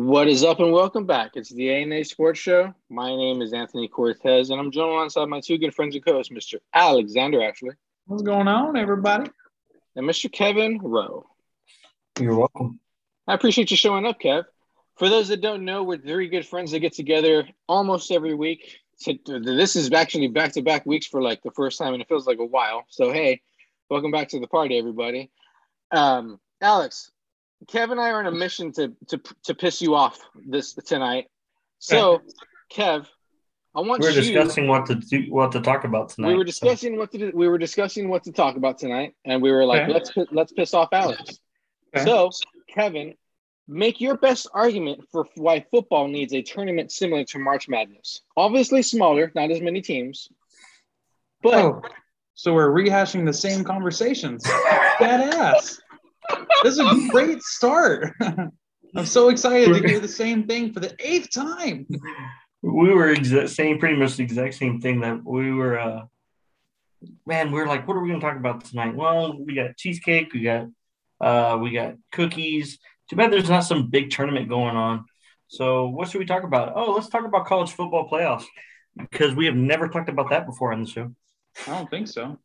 What is up and welcome back? It's the ANA Sports Show. My name is Anthony Cortez, and I'm joined alongside my two good friends and co-hosts, Mr. Alexander Ashley What's going on, everybody? and Mr. Kevin Rowe. You're welcome. I appreciate you showing up, Kev. For those that don't know, we're three good friends that get together almost every week. So this is actually back-to-back weeks for like the first time, and it feels like a while. So hey, welcome back to the party, everybody. Um, Alex, Kev and I are on a mission to to to piss you off this tonight. So, Kev, I want We're you. discussing what to do, what to talk about tonight. we were discussing what to do, we were discussing what to talk about tonight, and we were like, Okay. let's let's piss off Alex. Okay. So, Kevin, make your best argument for why football needs a tournament similar to March Madness. Obviously, smaller, not as many teams, but Oh, so we're rehashing the same conversations. Badass. This is a great start. I'm so excited to hear the same thing for the eighth time. we were exa- saying pretty much the exact same thing that we were. uh Man, we are like, what are we going to talk about tonight? Well, we got cheesecake, we got uh we got cookies. Too bad there's not some big tournament going on. So what should we talk about? Oh, let's talk about college football playoffs because we have never talked about that before on the show. I don't think so.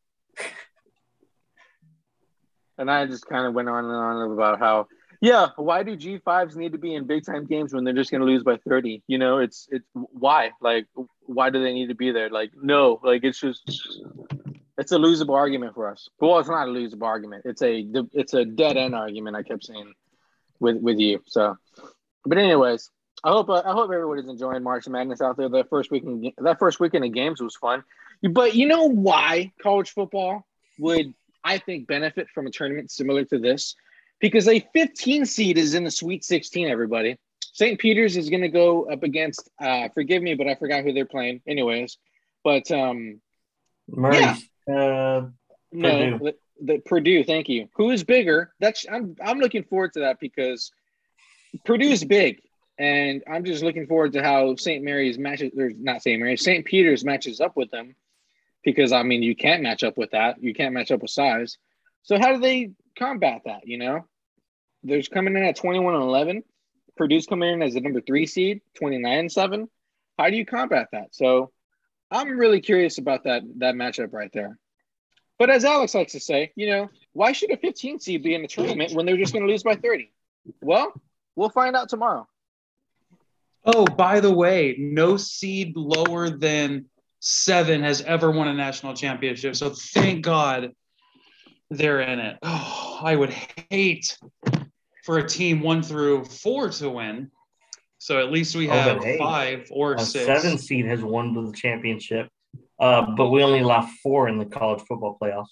And I just kind of went on and on about how, yeah, why do G fives need to be in big time games when they're just going to lose by thirty? You know, it's it's why like why do they need to be there? Like no, like it's just it's a losable argument for us. Well, it's not a losable argument. It's a it's a dead end argument. I kept saying with with you. So, but anyways, I hope uh, I hope everybody's enjoying March Madness out there. That first weekend that first weekend of games was fun. But you know why college football would I think benefit from a tournament similar to this? Because a 15 seed is in the Sweet 16. Everybody, St. Peter's is going to go up against. Uh, forgive me, but I forgot who they're playing. Anyways, but um, Murray, Yeah. uh, no, Purdue. the, the Purdue. Thank you. Who is bigger? That's I'm I'm looking forward to that because Purdue's big, and I'm just looking forward to how St. Mary's matches. Or not St. Mary's, St. Peter's matches up with them, because I mean you can't match up with that. You can't match up with size. So how do they combat that? You know, there's coming in at 21 and 11. Purdue's coming in as the number three seed, 29 and seven. How do you combat that? So I'm really curious about that that matchup right there. But as Alex likes to say, you know, why should a 15 seed be in the tournament when they're just going to lose by 30? Well, we'll find out tomorrow. Oh, by the way, no seed lower than seven has ever won a national championship. So thank God they're in it. Oh, I would hate for a team one through four to win. So at least we Oh, have but hey, five or a six. seven seed has won the championship, uh, but we only allow four in the college football playoffs.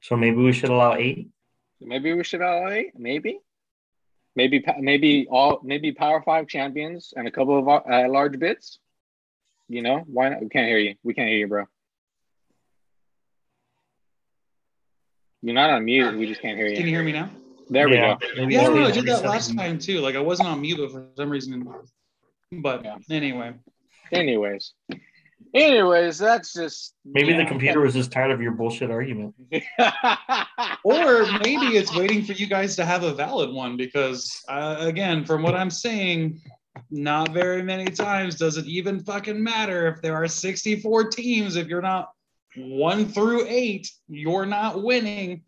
So maybe we should allow eight. Maybe we should all eight. Maybe, maybe, maybe all, maybe Power Five champions and a couple of uh, large bits. You know, why not? We can't hear you. We can't hear you, bro. You're not on mute. We just can't hear you. Can you hear me now? There Yeah, we go. Yeah, more no, I did that last time too. Like I wasn't on mute, but for some reason. But Yeah. anyway, Anyways, anyways, that's just Maybe the computer was just tired of your bullshit argument. or maybe it's waiting for you guys to have a valid one because, uh, again, from what I'm saying, not very many times does it even fucking matter if there are 64 teams. If you're not one through eight, you're not winning.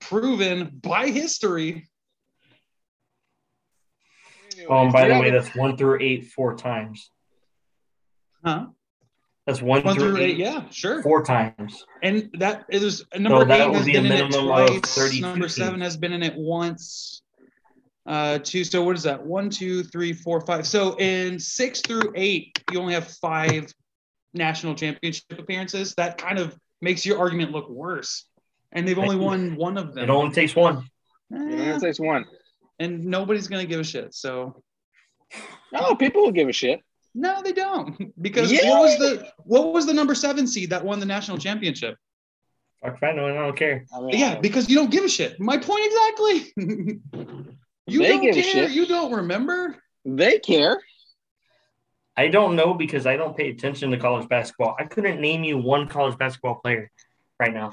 Proven by history. Oh, and by the way, that's one through eight four times. Huh? That's one, One through, through eight, eight, yeah, sure. four times. And that is number that eight has be a been in it twice. 32 Number seven has been in it once. Uh, two. So what is that? One, two, three, four, five. So in six through eight, you only have five national championship appearances. That kind of makes your argument look worse. And they've only won one of them. It only takes one. You know, Eh, it takes one. and nobody's gonna give a shit. So No, people will give a shit. No, they don't. Because Yeah. what was the what was the number seven seed that won the national championship? Fuck, I know, I don't care. I mean, Yeah, because you don't give a shit. My point exactly. you They don't give a care. shit. You don't remember. they care. I don't know because I don't pay attention to college basketball. I couldn't name you one college basketball player right now.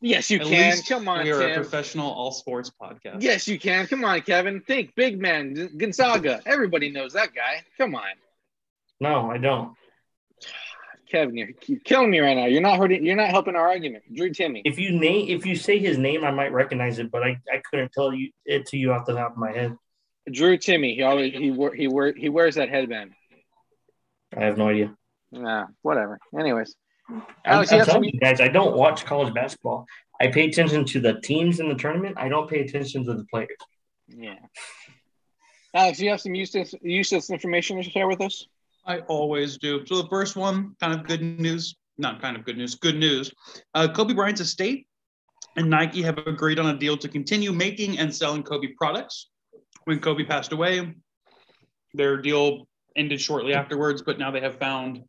Yes, you At can. least Come on, we are a professional all sports podcast. Yes, you can. Come on, Kevin. Think, big man, Gonzaga. Everybody knows that guy. Come on, No, I don't. Kevin. You're, you're killing me right now. You're not hurting. You're not helping our argument. Drew Timme. If you name, if you say his name, I might recognize it, but I, I couldn't tell you it to you off the top of my head. Drew Timme. He always he wear he wear he wears that headband. I have no idea. Nah, whatever. Anyways, I'm, Alex, I'm you have some. telling you guys, I don't watch college basketball. I pay attention to the teams in the tournament. I don't pay attention to the players. Yeah. Alex, you have some useless useless information to share with us. I always do. So the first one, kind of good news, not kind of good news, good news. Uh, Kobe Bryant's estate and Nike have agreed on a deal to continue making and selling Kobe products. When Kobe passed away, their deal ended shortly afterwards, but now they have found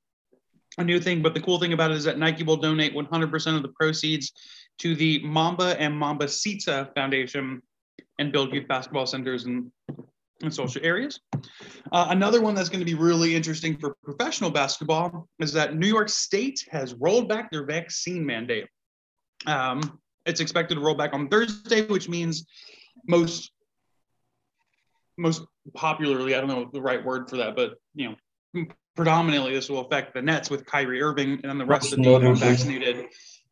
a new thing. But the cool thing about it is that Nike will donate 100% of the proceeds to the Mamba and Mambacita Foundation and build youth basketball centers in, in social areas. Uh, another one that's going to be really interesting for professional basketball is that New York State has rolled back their vaccine mandate. Um, it's expected to roll back on Thursday, which means most most popularly, I don't know the right word for that, but you know, predominantly this will affect the Nets with Kyrie Irving and then the rest of the unvaccinated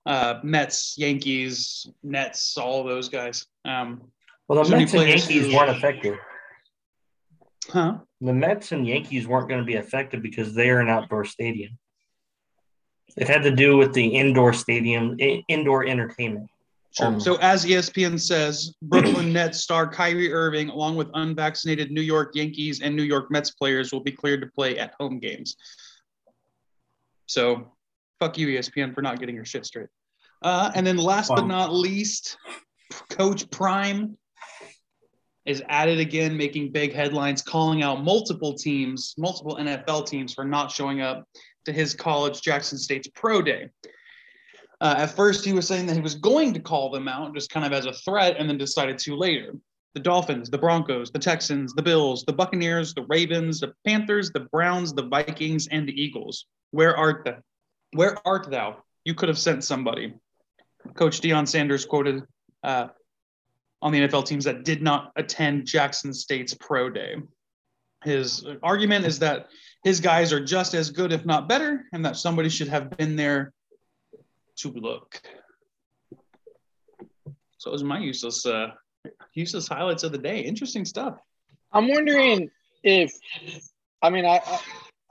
uh, Mets, Yankees, Nets, all those guys. Um, Well, the Mets and Yankees who- weren't affected. Huh? The Mets and Yankees weren't going to be affected because they're an outdoor stadium. It had to do with the indoor stadium, i- indoor entertainment. Sure. Um, so, as ESPN says, Brooklyn Nets star Kyrie Irving, along with unvaccinated New York Yankees and New York Mets players, will be cleared to play at home games. So, fuck you, ESPN, for not getting your shit straight. Uh, and then, last but not least, Coach Prime is at it again, making big headlines, calling out multiple teams, multiple NFL teams for not showing up to his college, Jackson State's pro day. Uh, at first, he was saying that he was going to call them out just kind of as a threat and then decided to later. The Dolphins, the Broncos, the Texans, the Bills, the Buccaneers, the Ravens, the Panthers, the Browns, the Vikings, and the Eagles. Where art thou? Where art thou? You could have sent somebody. Coach Deion Sanders quoted uh, on the NFL teams that did not attend Jackson State's pro day. His argument is that his guys are just as good, if not better, and that somebody should have been there to look. So those are my useless, uh, useless highlights of the day. Interesting stuff. I'm wondering if, I mean, I, I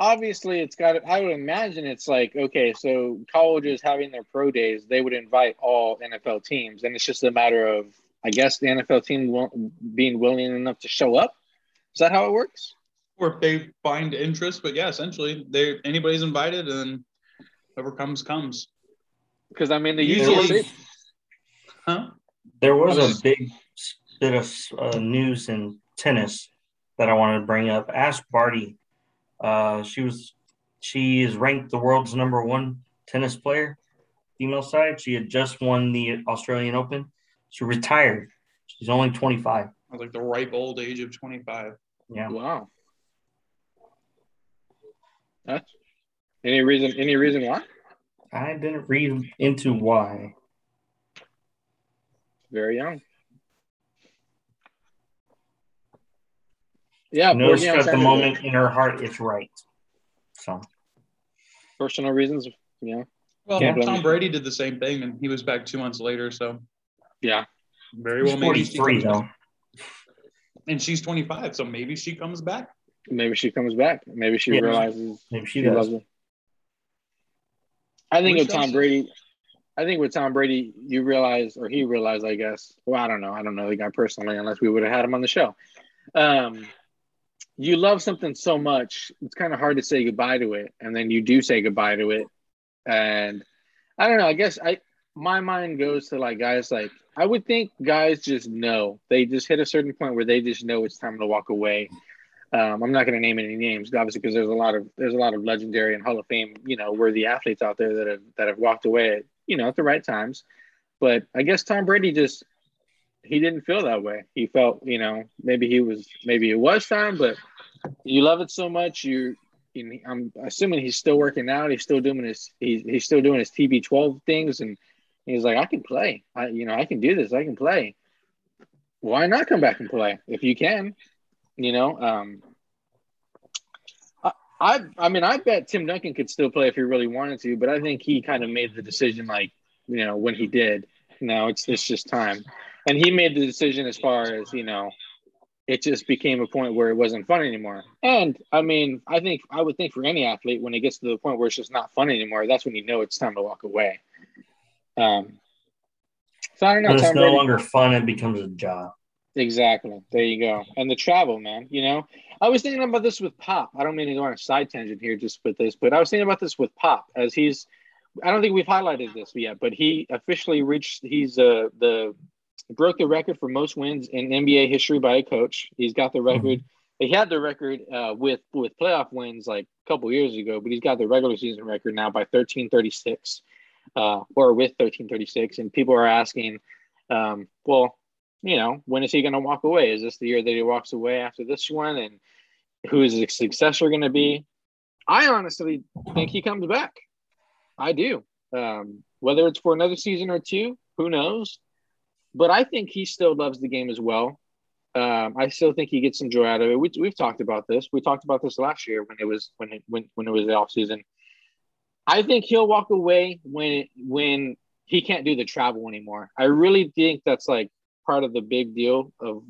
obviously it's got. I would imagine it's like okay, so colleges having their pro days, they would invite all NFL teams, and it's just a matter of, I guess, the NFL team will, being willing enough to show up. Is that how it works? Or if they find interest, but yeah, essentially, they anybody's invited, and whoever comes comes. Because I mean, the There usual. Huh? there was was- a big bit of uh, news in tennis that I wanted to bring up. Ash Barty. Uh, she was she is ranked the world's number one tennis player, female side. She had just won the Australian Open. She retired. She's only 25. I was like the ripe old age of 25. Yeah. Wow. That's any reason? Any reason why? I didn't read into why. Very young. Yeah, She knows at the moment in her heart it's right. So Personal reasons, yeah. Well, Tom Brady did the same thing, and he was back two months later. So Yeah. very he's well, maybe she 43 though. back. and she's 25, so maybe she comes back. Maybe she comes back. Maybe she Yeah. realizes Maybe she she does. loves it. I think We with Tom see. Brady, I think with Tom Brady, you realize, or he realized, I guess. Well, I don't know. I don't know the guy personally, unless we would have had him on the show. Um, you love something so much, it's kind of hard to say goodbye to it, and then you do say goodbye to it, and I don't know. I guess I my mind goes to like guys like I would think guys just know they just hit a certain point where they just know it's time to walk away. Um, I'm not going to name any names, obviously, because there's a lot of there's a lot of legendary and Hall of Fame, you know, worthy athletes out there that have that have walked away, at, you know, at the right times. But I guess Tom Brady just he didn't feel that way. He felt, you know, maybe he was maybe it was time, but you love it so much. You, I'm assuming he's still working out. He's still doing his he's he's still doing his TB12 things and He's like, I can play. I, you know, I can do this. I can play. Why not come back and play if you can? You know, um, I, I, I mean, I bet Tim Duncan could still play if he really wanted to, but I think he kind of made the decision, like, you know, when he did. No, it's it's just time, and he made the decision as far as you know, it just became a point where it wasn't fun anymore. And I mean, I think I would think for any athlete, when it gets to the point where it's just not fun anymore, that's when you know it's time to walk away. Um, so I don't know. It's no longer fun; it becomes a job. Exactly. There you go. And the travel, man. You know, I was thinking about this with Pop. I don't mean to go on a side tangent here just with this, but I was thinking about this with Pop as he's. I don't think we've highlighted this yet, but he officially reached. He's uh, the broke the record for most wins in NBA history by a coach. He's got the record. Mm-hmm. He had the record uh, with with playoff wins like a couple years ago, but he's got the regular season record now by thirteen thirty six, uh, or with thirteen thirty six. And people are asking, um, well, you know, when is he going to walk away? Is this the year that he walks away after this one? And who is his successor going to be? I honestly think he comes back. I do. Um, whether it's for another season or two, who knows? but I think he still loves the game as well. Um, I still think he gets some joy out of it. We, we've talked about this. We talked about this last year when it was when it when, when it was the off season. I think he'll walk away when when he can't do the travel anymore. I really think that's like part of the big deal of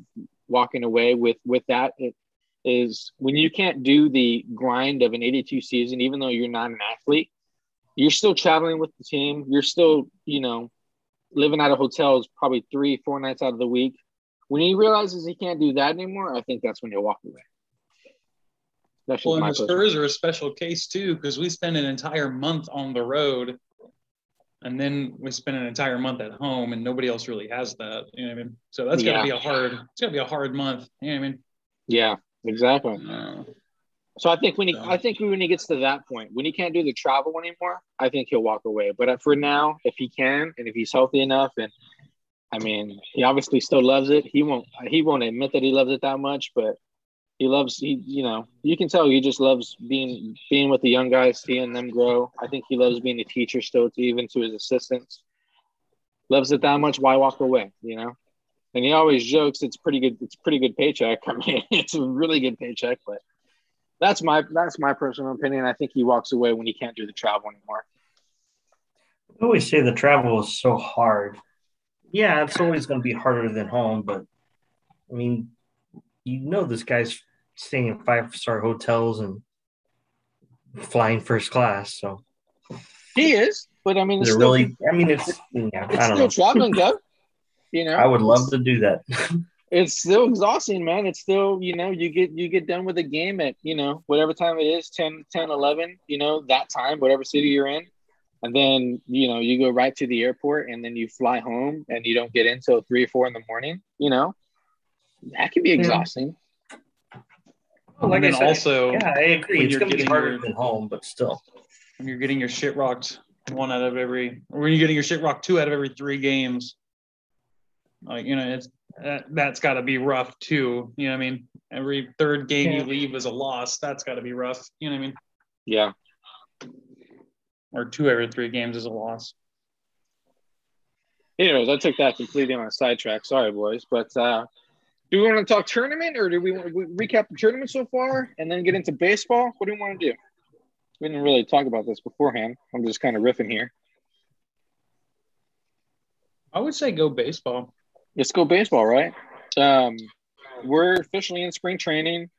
walking away with with that. It is when you can't do the grind of an 82 season, even though you're not an athlete, you're still traveling with the team. You're still, you know, living out of hotels probably three, four nights out of the week. When he realizes he can't do that anymore, I think that's when he'll walk away. That's well, and the Spurs are a special case too because we spend an entire month on the road, and then we spend an entire month at home, and nobody else really has that. You know what I mean? So that's yeah. gonna be a hard. It's gonna be a hard month. You know what I mean? Yeah, exactly. Uh, so I think when he, I think when he gets to that point, when he can't do the travel anymore, I think he'll walk away. But for now, if he can, and if he's healthy enough, and I mean, he obviously still loves it. He won't, he won't admit that he loves it that much, but he loves, he, you know, you can tell he just loves being, being with the young guys, seeing them grow. I think he loves being a teacher still, to even to his assistants. Loves it that much. Why walk away? You know. And he always jokes it's pretty good. It's pretty good paycheck. I mean, it's a really good paycheck, but that's my that's my personal opinion. I think he walks away when he can't do the travel anymore. I always say the travel is so hard. Yeah, it's always going to be harder than home, but I mean, you know, this guy's staying in five star hotels and flying first class. So he is, but I mean, it's still, really. I mean, it's yeah, it's I don't still know. traveling, though. You know, I would love to do that. it's still exhausting man it's still you know you get you get done with the game at you know whatever time it is 10 10 11 you know that time whatever city you're in and then you know you go right to the airport and then you fly home and you don't get in until three or four in the morning you know that can be exhausting well, like and I said, also yeah i agree it's gonna be harder your, than home but still when you're getting your shit rocked one out of every or when you're getting your shit rocked two out of every three games like you know it's that, that's got to be rough too. You know what I mean? Every third game yeah. you leave is a loss. That's got to be rough. You know what I mean? Yeah. Or two every three games is a loss. Anyways, I took that completely on a sidetrack. Sorry, boys. But uh, do we want to talk tournament or do we want to recap the tournament so far and then get into baseball? What do we want to do? We didn't really talk about this beforehand. I'm just kind of riffing here. I would say go baseball. Let's go baseball, right? Um, we're officially in spring training.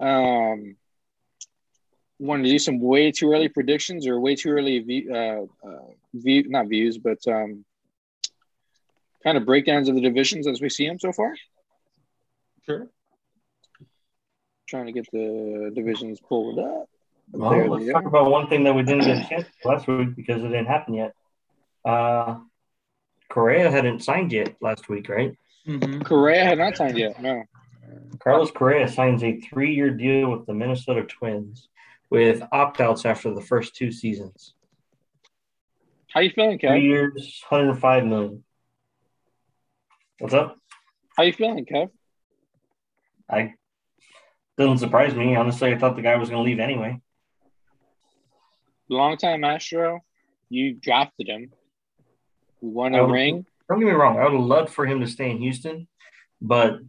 Um, want to do some way too early predictions or way too early view, uh, uh, view not views, but um, kind of breakdowns of the divisions as we see them so far? Sure. Trying to get the divisions pulled up. Well, let's talk about one thing that we didn't get a chance last week because it didn't happen yet. Uh, Correa hadn't signed yet last week, right? Mm-hmm. Correa had not signed yet. No. Carlos Correa signs a three-year deal with the Minnesota Twins with opt-outs after the first two seasons. How you feeling, Kev? Three years, 105 million. What's up? How you feeling, Kev? I doesn't surprise me. Honestly, I thought the guy was going to leave anyway. Long time Astro, you drafted him Won a would- ring. Don't get me wrong. I would have loved for him to stay in Houston, but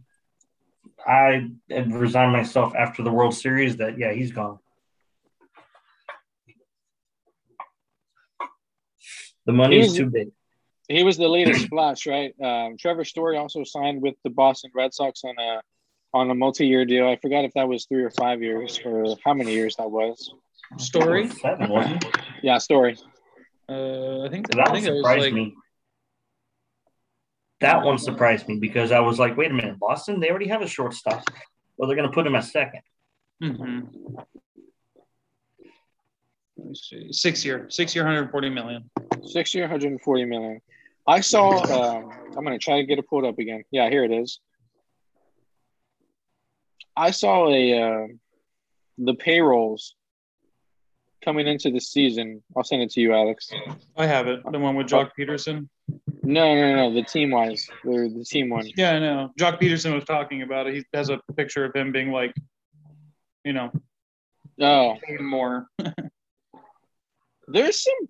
I had resigned myself after the World Series that yeah, he's gone. The money's He's- too big. He was the latest splash, right? Um, Trevor Story also signed with the Boston Red Sox on a on a multi-year deal. I forgot if that was three or five years or how many years that was. Story. Seven, wasn't it? Yeah, Story. Uh, I think So I that one think it was surprised like me. That one surprised me because I was like, wait a minute, Boston, they already have a shortstop. Well, they're going to put him at second. Mhm. Let me see. Six year, six year, 140 million. Six year, 140 million. I saw. Um, I'm gonna try to get it pulled up again. Yeah, here it is. I saw a uh, the payrolls coming into the season. I'll send it to you, Alex. I have it. The one with Joc Pederson. No, no, no. The team wise, the the team one. Yeah, I know. Joc Pederson was talking about it. He has a picture of him being like, you know, Oh, more. there's some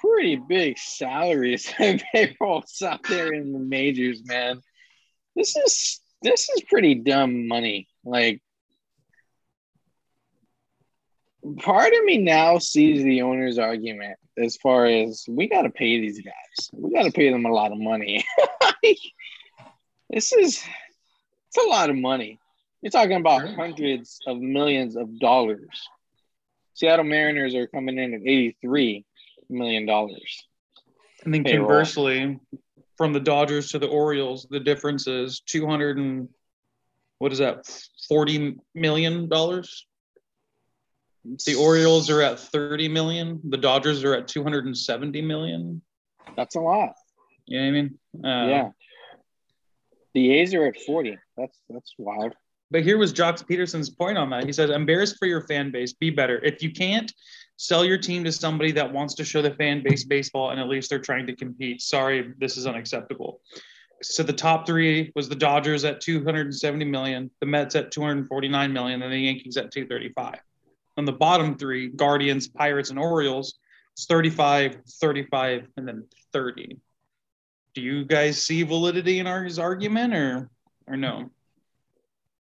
pretty big salaries and payrolls out there in the majors, man. This is this is pretty dumb money. Like part of me now sees the owner's argument as far as we got to pay these guys. We got to pay them a lot of money. this is it's a lot of money. You're talking about hundreds of millions of dollars. Seattle Mariners are coming in at 83 million dollars. And then conversely, from the Dodgers to the Orioles, the difference is 200 and what is that? 40 million dollars. The Orioles are at 30 million. The Dodgers are at 270 million. That's a lot. You know what I mean? Uh, yeah. The A's are at 40. That's that's wild. But here was Joc Pederson's point on that. He says, embarrassed for your fan base, be better. If you can't, sell your team to somebody that wants to show the fan base baseball and at least they're trying to compete. Sorry, this is unacceptable. So the top three was the Dodgers at 270 million, the Mets at 249 million, and the Yankees at 235. And the bottom three, Guardians, Pirates, and Orioles, it's 35, 35, and then 30. Do you guys see validity in our, his argument or or no?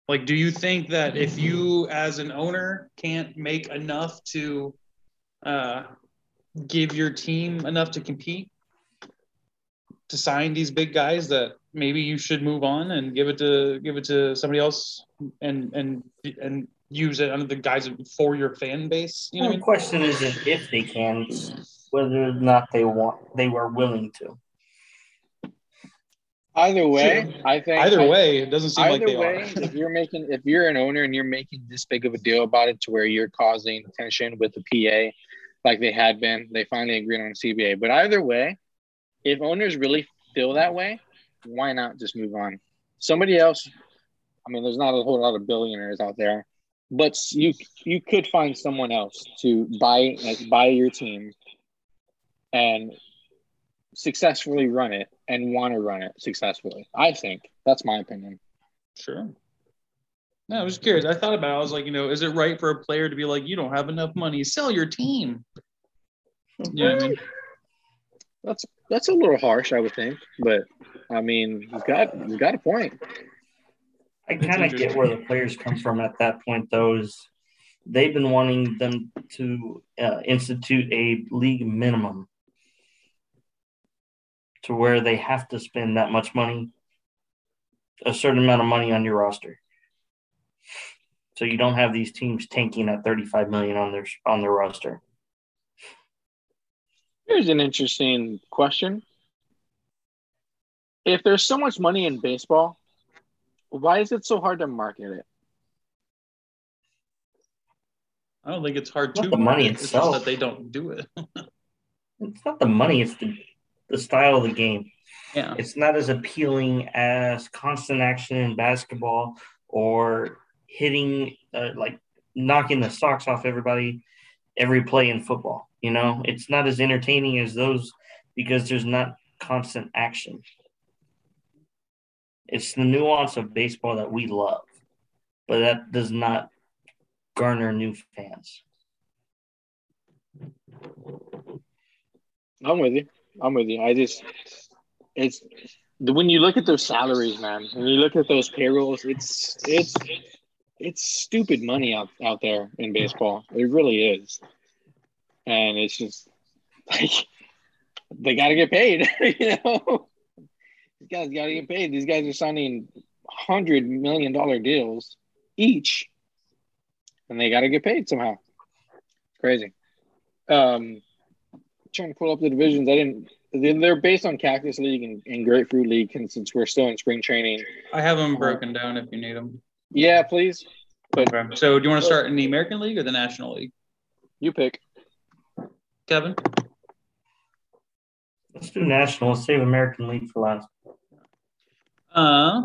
Like, do you think that if you, as an owner, can't make enough to uh, give your team enough to compete, to sign these big guys, that maybe you should move on and give it to give it to somebody else and and and use it under the guise of for your fan base? You know Well, the question isn't if they can, whether or not they want, they were willing to. Either way, I I think mean? Either way, it doesn't seem either like they way, are. if you're making if you're an owner and you're making this big of a deal about it to where you're causing tension with the PA, like they had been, they finally agreed on a CBA. But either way, if owners really feel that way, why not just move on? Somebody else. I mean, there's not a whole lot of billionaires out there, but you you could find someone else to buy buy your team and successfully run it and want to run it successfully. I think that's my opinion. Sure. No, I was curious. I thought about it. I was like, you know, is it right for a player to be like, you don't have enough money, sell your team? You know I mean? That's that's a little harsh, I would think, but I mean, he's got he's got a point. I kind of get where the players come from at that point, though. Is they've been wanting them to uh, institute a league minimum to where they have to spend that much money, a certain amount of money on your roster. So you don't have these teams tanking at 35 million on their on their roster. Here's an interesting question: If there's so much money in baseball, why is it so hard to market it? I don't think it's hard Not to the money market. It's itself. that they don't do it. It's not the money; it's the the style of the game. Yeah. it's not as appealing as constant action in basketball or hitting uh, like knocking the socks off everybody every play in football you know it's not as entertaining as those because there's not constant action it's the nuance of baseball that we love but that does not garner new fans I'm with you. I'm with you. I just it's when you look at those salaries, man, when you look at those payrolls, it's it's it's stupid money out out there in baseball. It really is, and it's just like they got to get paid. you know, these guys got to get paid. These guys are signing hundred million dollar deals each, and they got to get paid somehow. Crazy. Um, trying to pull up the divisions. I didn't. They're based on Cactus League and, and Grapefruit League, and since we're still in spring training. I have them broken down if you need them. Yeah, please. But okay. So, do you want to start in the American League or the National League? You pick. Kevin. Let's do National. Let's save American League for last. Uh,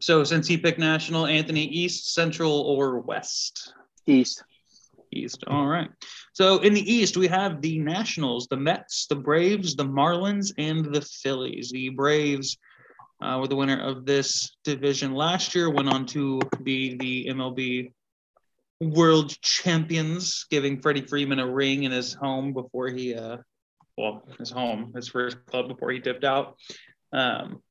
so since he picked National, Anthony, East, Central, or West? East. East. All right. So in the East, we have the Nationals, the Mets, the Braves, the Marlins, and the Phillies. The Braves uh, were the winner of this division last year, went on to be the MLB World Champions, giving Freddie Freeman a ring in his home before he, uh, well, his home, his first club before he dipped out. Um,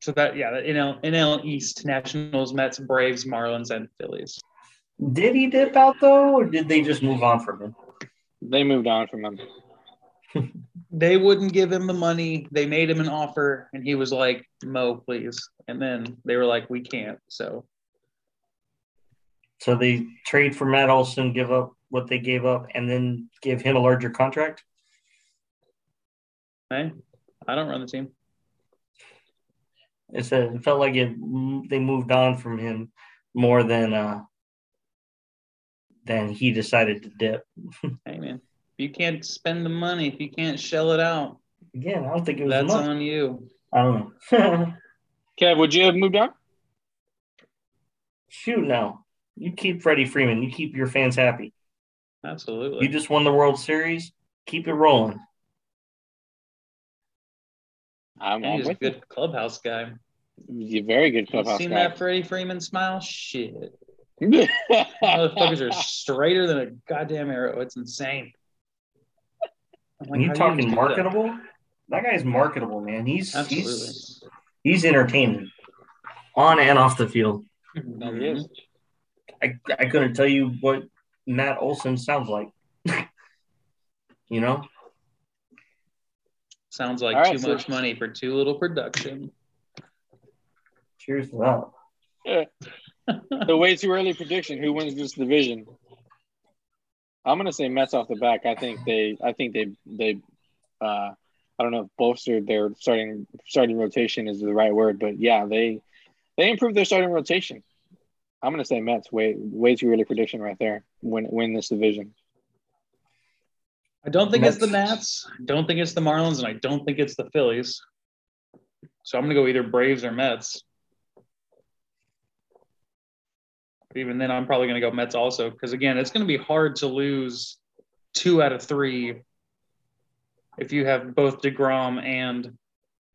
so that, yeah, NL, NL East, Nationals, Mets, Braves, Marlins, and Phillies. Did he dip out though, or did they just move on from him? They moved on from him. they wouldn't give him the money. They made him an offer, and he was like, "Mo, please." And then they were like, "We can't." So, so they trade for Matt Olson, give up what they gave up, and then give him a larger contract. Hey, I don't run the team. It said it felt like it. They moved on from him more than uh, then he decided to dip. hey man, if you can't spend the money, if you can't shell it out, again, I don't think it was that's on you. I don't know. Kev, would you have moved on? Shoot, no. You keep Freddie Freeman. You keep your fans happy. Absolutely. You just won the World Series. Keep it rolling. I'm, He's a good you. clubhouse guy. He's a very good clubhouse you seen guy. that Freddie Freeman smile? Shit. Motherfuckers are straighter than a goddamn arrow. It's insane. Like, you talking you marketable? That? that? guy's marketable, man. He's Absolutely. he's he's entertaining on and off the field. Mm-hmm. he is. I, I couldn't tell you what Matt Olson sounds like. you know? Sounds like right, too so much money for too little production. Cheers to that. Yeah the way too early prediction. Who wins this division? I'm gonna say Mets off the back. I think they. I think they. They. Uh, I don't know if bolstered their starting starting rotation is the right word, but yeah, they they improved their starting rotation. I'm gonna say Mets. Way way too early prediction right there. Win win this division. I don't think Mets. it's the Nats. I don't think it's the Marlins, and I don't think it's the Phillies. So I'm gonna go either Braves or Mets. even then, I'm probably going to go Mets also because again, it's going to be hard to lose two out of three if you have both Degrom and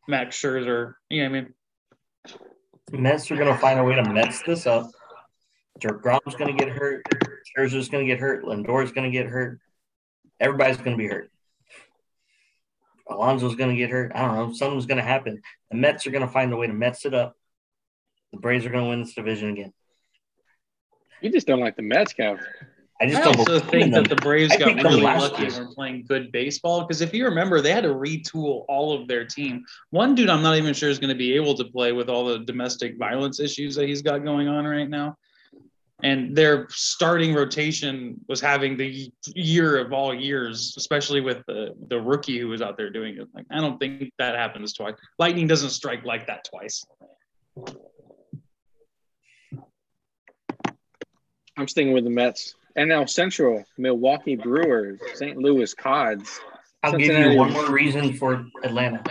Max Scherzer. You know what I mean? Mets are going to find a way to mess this up. Degrom's going to get hurt. Scherzer's going to get hurt. Lindor's going to get hurt. Everybody's going to be hurt. Alonso's going to get hurt. I don't know. Something's going to happen. The Mets are going to find a way to mess it up. The Braves are going to win this division again. You just don't like the Mets, Kev. I just I also think that the Braves got really lucky and were playing good baseball because if you remember, they had to retool all of their team. One dude, I'm not even sure is going to be able to play with all the domestic violence issues that he's got going on right now. And their starting rotation was having the year of all years, especially with the, the rookie who was out there doing it. Like, I don't think that happens twice. Lightning doesn't strike like that twice. I'm sticking with the Mets. NL Central, Milwaukee Brewers, St. Louis Cards. I'll Cincinnati. give you one more reason for Atlanta.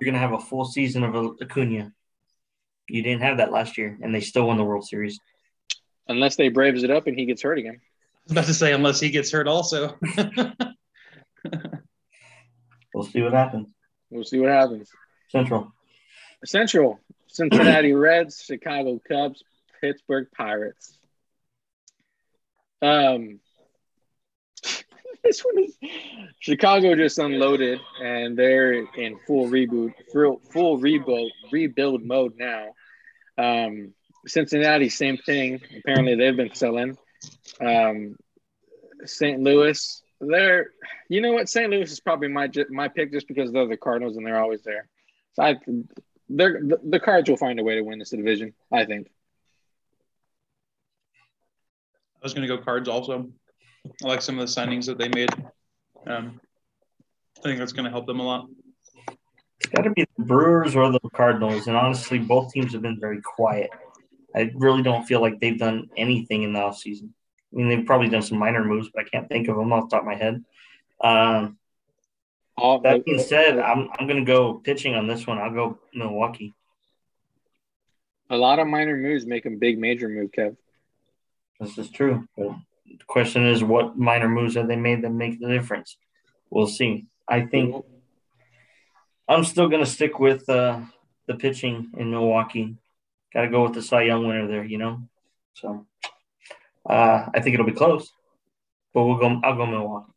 You're going to have a full season of Acuna. You didn't have that last year, and they still won the World Series. Unless they braves it up and he gets hurt again. I was about to say, unless he gets hurt also. we'll see what happens. We'll see what happens. Central. Central. Cincinnati Reds, Chicago Cubs, Pittsburgh Pirates. Um, this one is Chicago just unloaded and they're in full reboot, full, full rebuild, rebuild mode now. Um, Cincinnati, same thing. Apparently, they've been selling. Um, St. Louis, they're, you know what? St. Louis is probably my my pick just because they're the Cardinals and they're always there. So I, they're the, the Cards will find a way to win this division. I think. I was going to go Cards also. I like some of the signings that they made. Um, I think that's going to help them a lot. It's got to be the Brewers or the Cardinals, and honestly, both teams have been very quiet. I really don't feel like they've done anything in the offseason. I mean, they've probably done some minor moves, but I can't think of them off the top of my head. Um, All, that being said, I'm, I'm going to go pitching on this one. I'll go Milwaukee. A lot of minor moves make a big major move, Kev. This is true. But the question is, what minor moves have they made that make the difference? We'll see. I think I'm still going to stick with uh, the pitching in Milwaukee. Got to go with the Cy Young winner there, you know. So uh, I think it'll be close, but we'll go. I'll go Milwaukee.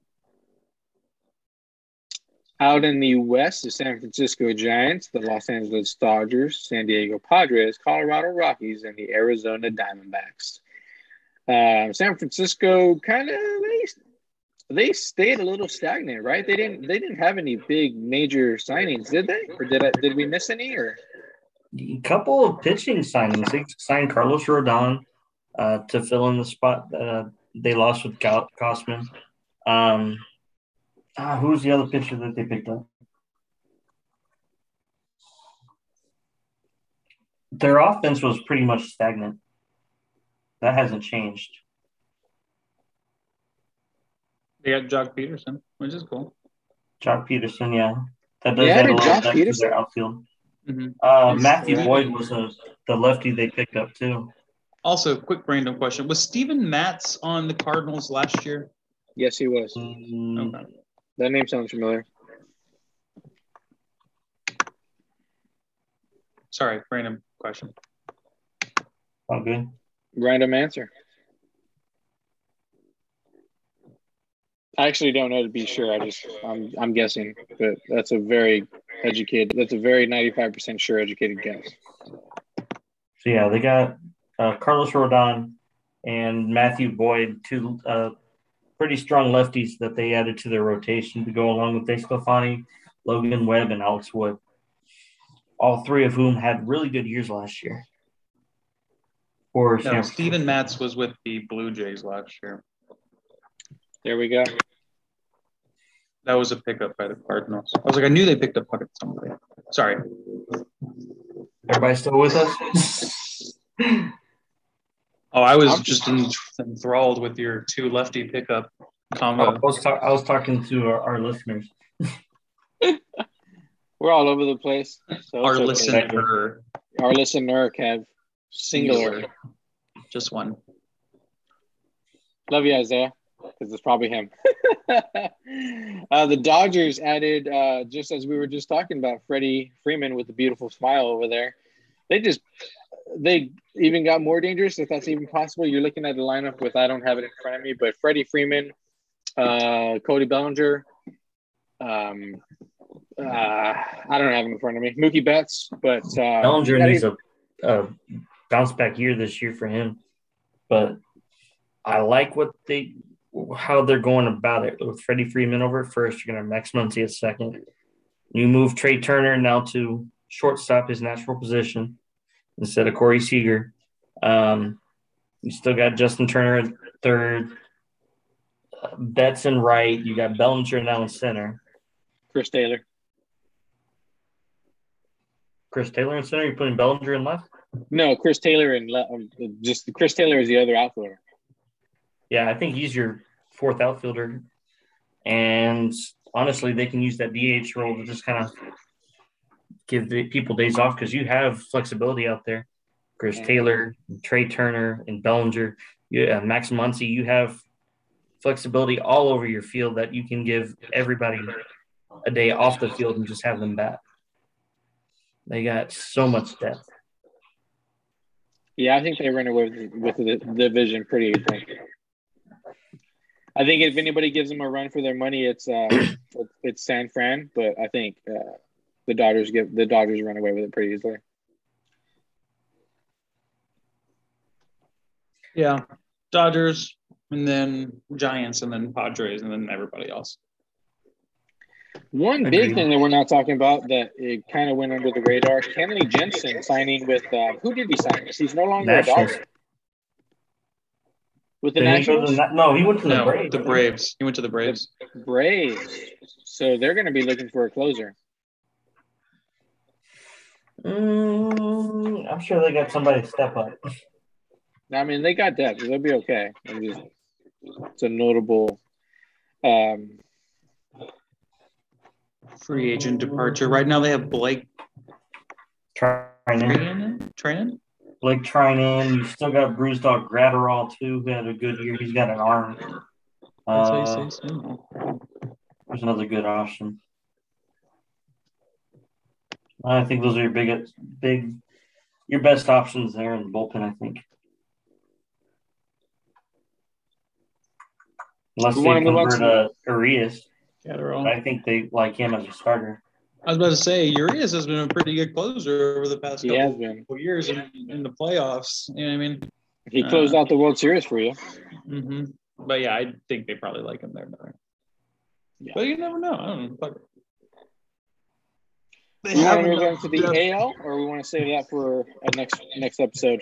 Out in the West, the San Francisco Giants, the Los Angeles Dodgers, San Diego Padres, Colorado Rockies, and the Arizona Diamondbacks. Uh, San Francisco kind of they, they stayed a little stagnant, right? They didn't they didn't have any big major signings, did they? Or did I, did we miss any? Or a couple of pitching signings. They signed Carlos Rodon uh, to fill in the spot that uh, they lost with Gausman. Um, ah, who's the other pitcher that they picked up? Their offense was pretty much stagnant. That hasn't changed. They had Joc Pederson, which is cool. Joc Pederson, yeah. That does yeah, add a little depth to their outfield. Mm-hmm. Uh, Matthew Boyd was a, the lefty they picked up too. Also, quick random question: Was Steven Matz on the Cardinals last year? Yes, he was. Mm-hmm. Okay. That name sounds familiar. Sorry, random question. All good. Random answer. I actually don't know to be sure. I just I'm I'm guessing, but that's a very educated. That's a very ninety five percent sure educated guess. So yeah, they got uh, Carlos Rodon and Matthew Boyd, two uh, pretty strong lefties that they added to their rotation to go along with DeSclafani, Logan Webb, and Alex Wood. All three of whom had really good years last year. Or no, Steven Matz was with the Blue Jays last year. There we go. That was a pickup by the Cardinals. I was like, I knew they picked up somebody. Sorry. Everybody still with us? oh, I was just enthralled with your two lefty pickup combo. I was, ta- I was talking to our, our listeners. We're all over the place. So our listener. Our listener, Kev. Singular. Just one. Love you, Isaiah because it's probably him. uh, the Dodgers added, uh, just as we were just talking about, Freddie Freeman with a beautiful smile over there. They just, they even got more dangerous if that's even possible. You're looking at the lineup with, I don't have it in front of me, but Freddie Freeman, uh, Cody Bellinger, um, uh, I don't have him in front of me, Mookie Betts, but uh, Bellinger needs a, a bounce back year this year for him, but I like what they how they're going about it with Freddie Freeman over at first. You're going to Max Muncy at second. You move Trea Turner now to shortstop, his natural position, instead of Corey Seager. Um, you still got Justin Turner at third, uh, Betts in right. You got Bellinger now in center. Chris Taylor. Chris Taylor in center. You're putting Bellinger in left. No, Chris Taylor and le- um, just Chris Taylor is the other outfielder. Yeah, I think he's your fourth outfielder. And honestly, they can use that DH role to just kind of give the people days off because you have flexibility out there. Chris Taylor, Trea Turner, and Bellinger, yeah, uh, Max Muncy, you have flexibility all over your field that you can give everybody a day off the field and just have them bat. They got so much depth. Yeah, I think they ran away with, with the division pretty. I think if anybody gives them a run for their money, it's uh, it's San Fran. But I think uh, the Dodgers give the Dodgers run away with it pretty easily. Yeah, Dodgers, and then Giants, and then Padres, and then everybody else. One big thing that we're not talking about that it kind of went under the radar: Kenley Jansen signing with uh, who did he sign with? He's no longer Nationals. a Dodger. With the Did he go to Nationals, the no, he went to the No, Braves. the Braves. He went to the Braves. Braves. So they're going to be looking for a closer. Mm, I'm sure they got somebody to step up. I mean, they got depth. They'll be okay. Just, it's a notable. Um, Free agent departure. Right now they have Blake Treinen, Treinen. Treinen? Blake Treinen. You still got Brusdar Graterol too, who had a good year. He's got an arm. That's how Uh, you say so. there's another good option. I think those are your biggest, big, your best options there in the bullpen. I think. Unless they wanna move on convert uh, Urias, Catterall. I think they like him as a starter. I was about to say, Urias has been a pretty good closer over the past he couple has been. couple years in, in the playoffs. You know what I mean? He closed Uh, out the World Series for you. hmm But yeah, I think they probably like him there better. Yeah. But you never know. I don't know. Fuck. They We want have to move on to the depth. AL, or we want to save that for a next next episode.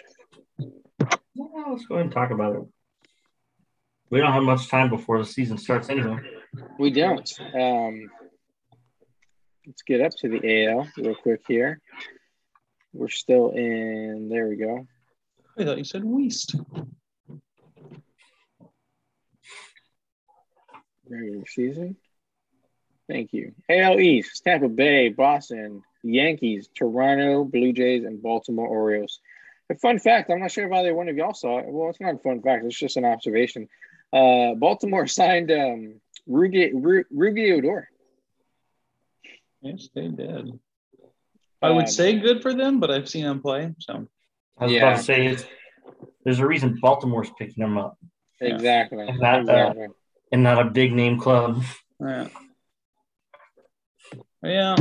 Well, let's go ahead and talk about it. We don't have much time before the season starts anyway. We don't. Um, let's get up to the AL real quick here. We're still in. There we go. I thought you said West. Regular season. Thank you. AL East: Tampa Bay, Boston, Yankees, Toronto Blue Jays, and Baltimore Orioles. A fun fact: I'm not sure if either one of y'all saw it. Well, it's not a fun fact; it's just an observation. Uh, Baltimore signed um, Rugi, Ru, Rugi Odor. Yes, they did. I would say good for them, but I've seen them play. So I was Yeah. about to say it's, there's a reason Baltimore's picking them up Exactly. And that, uh, and not a big name club. yeah. Yeah.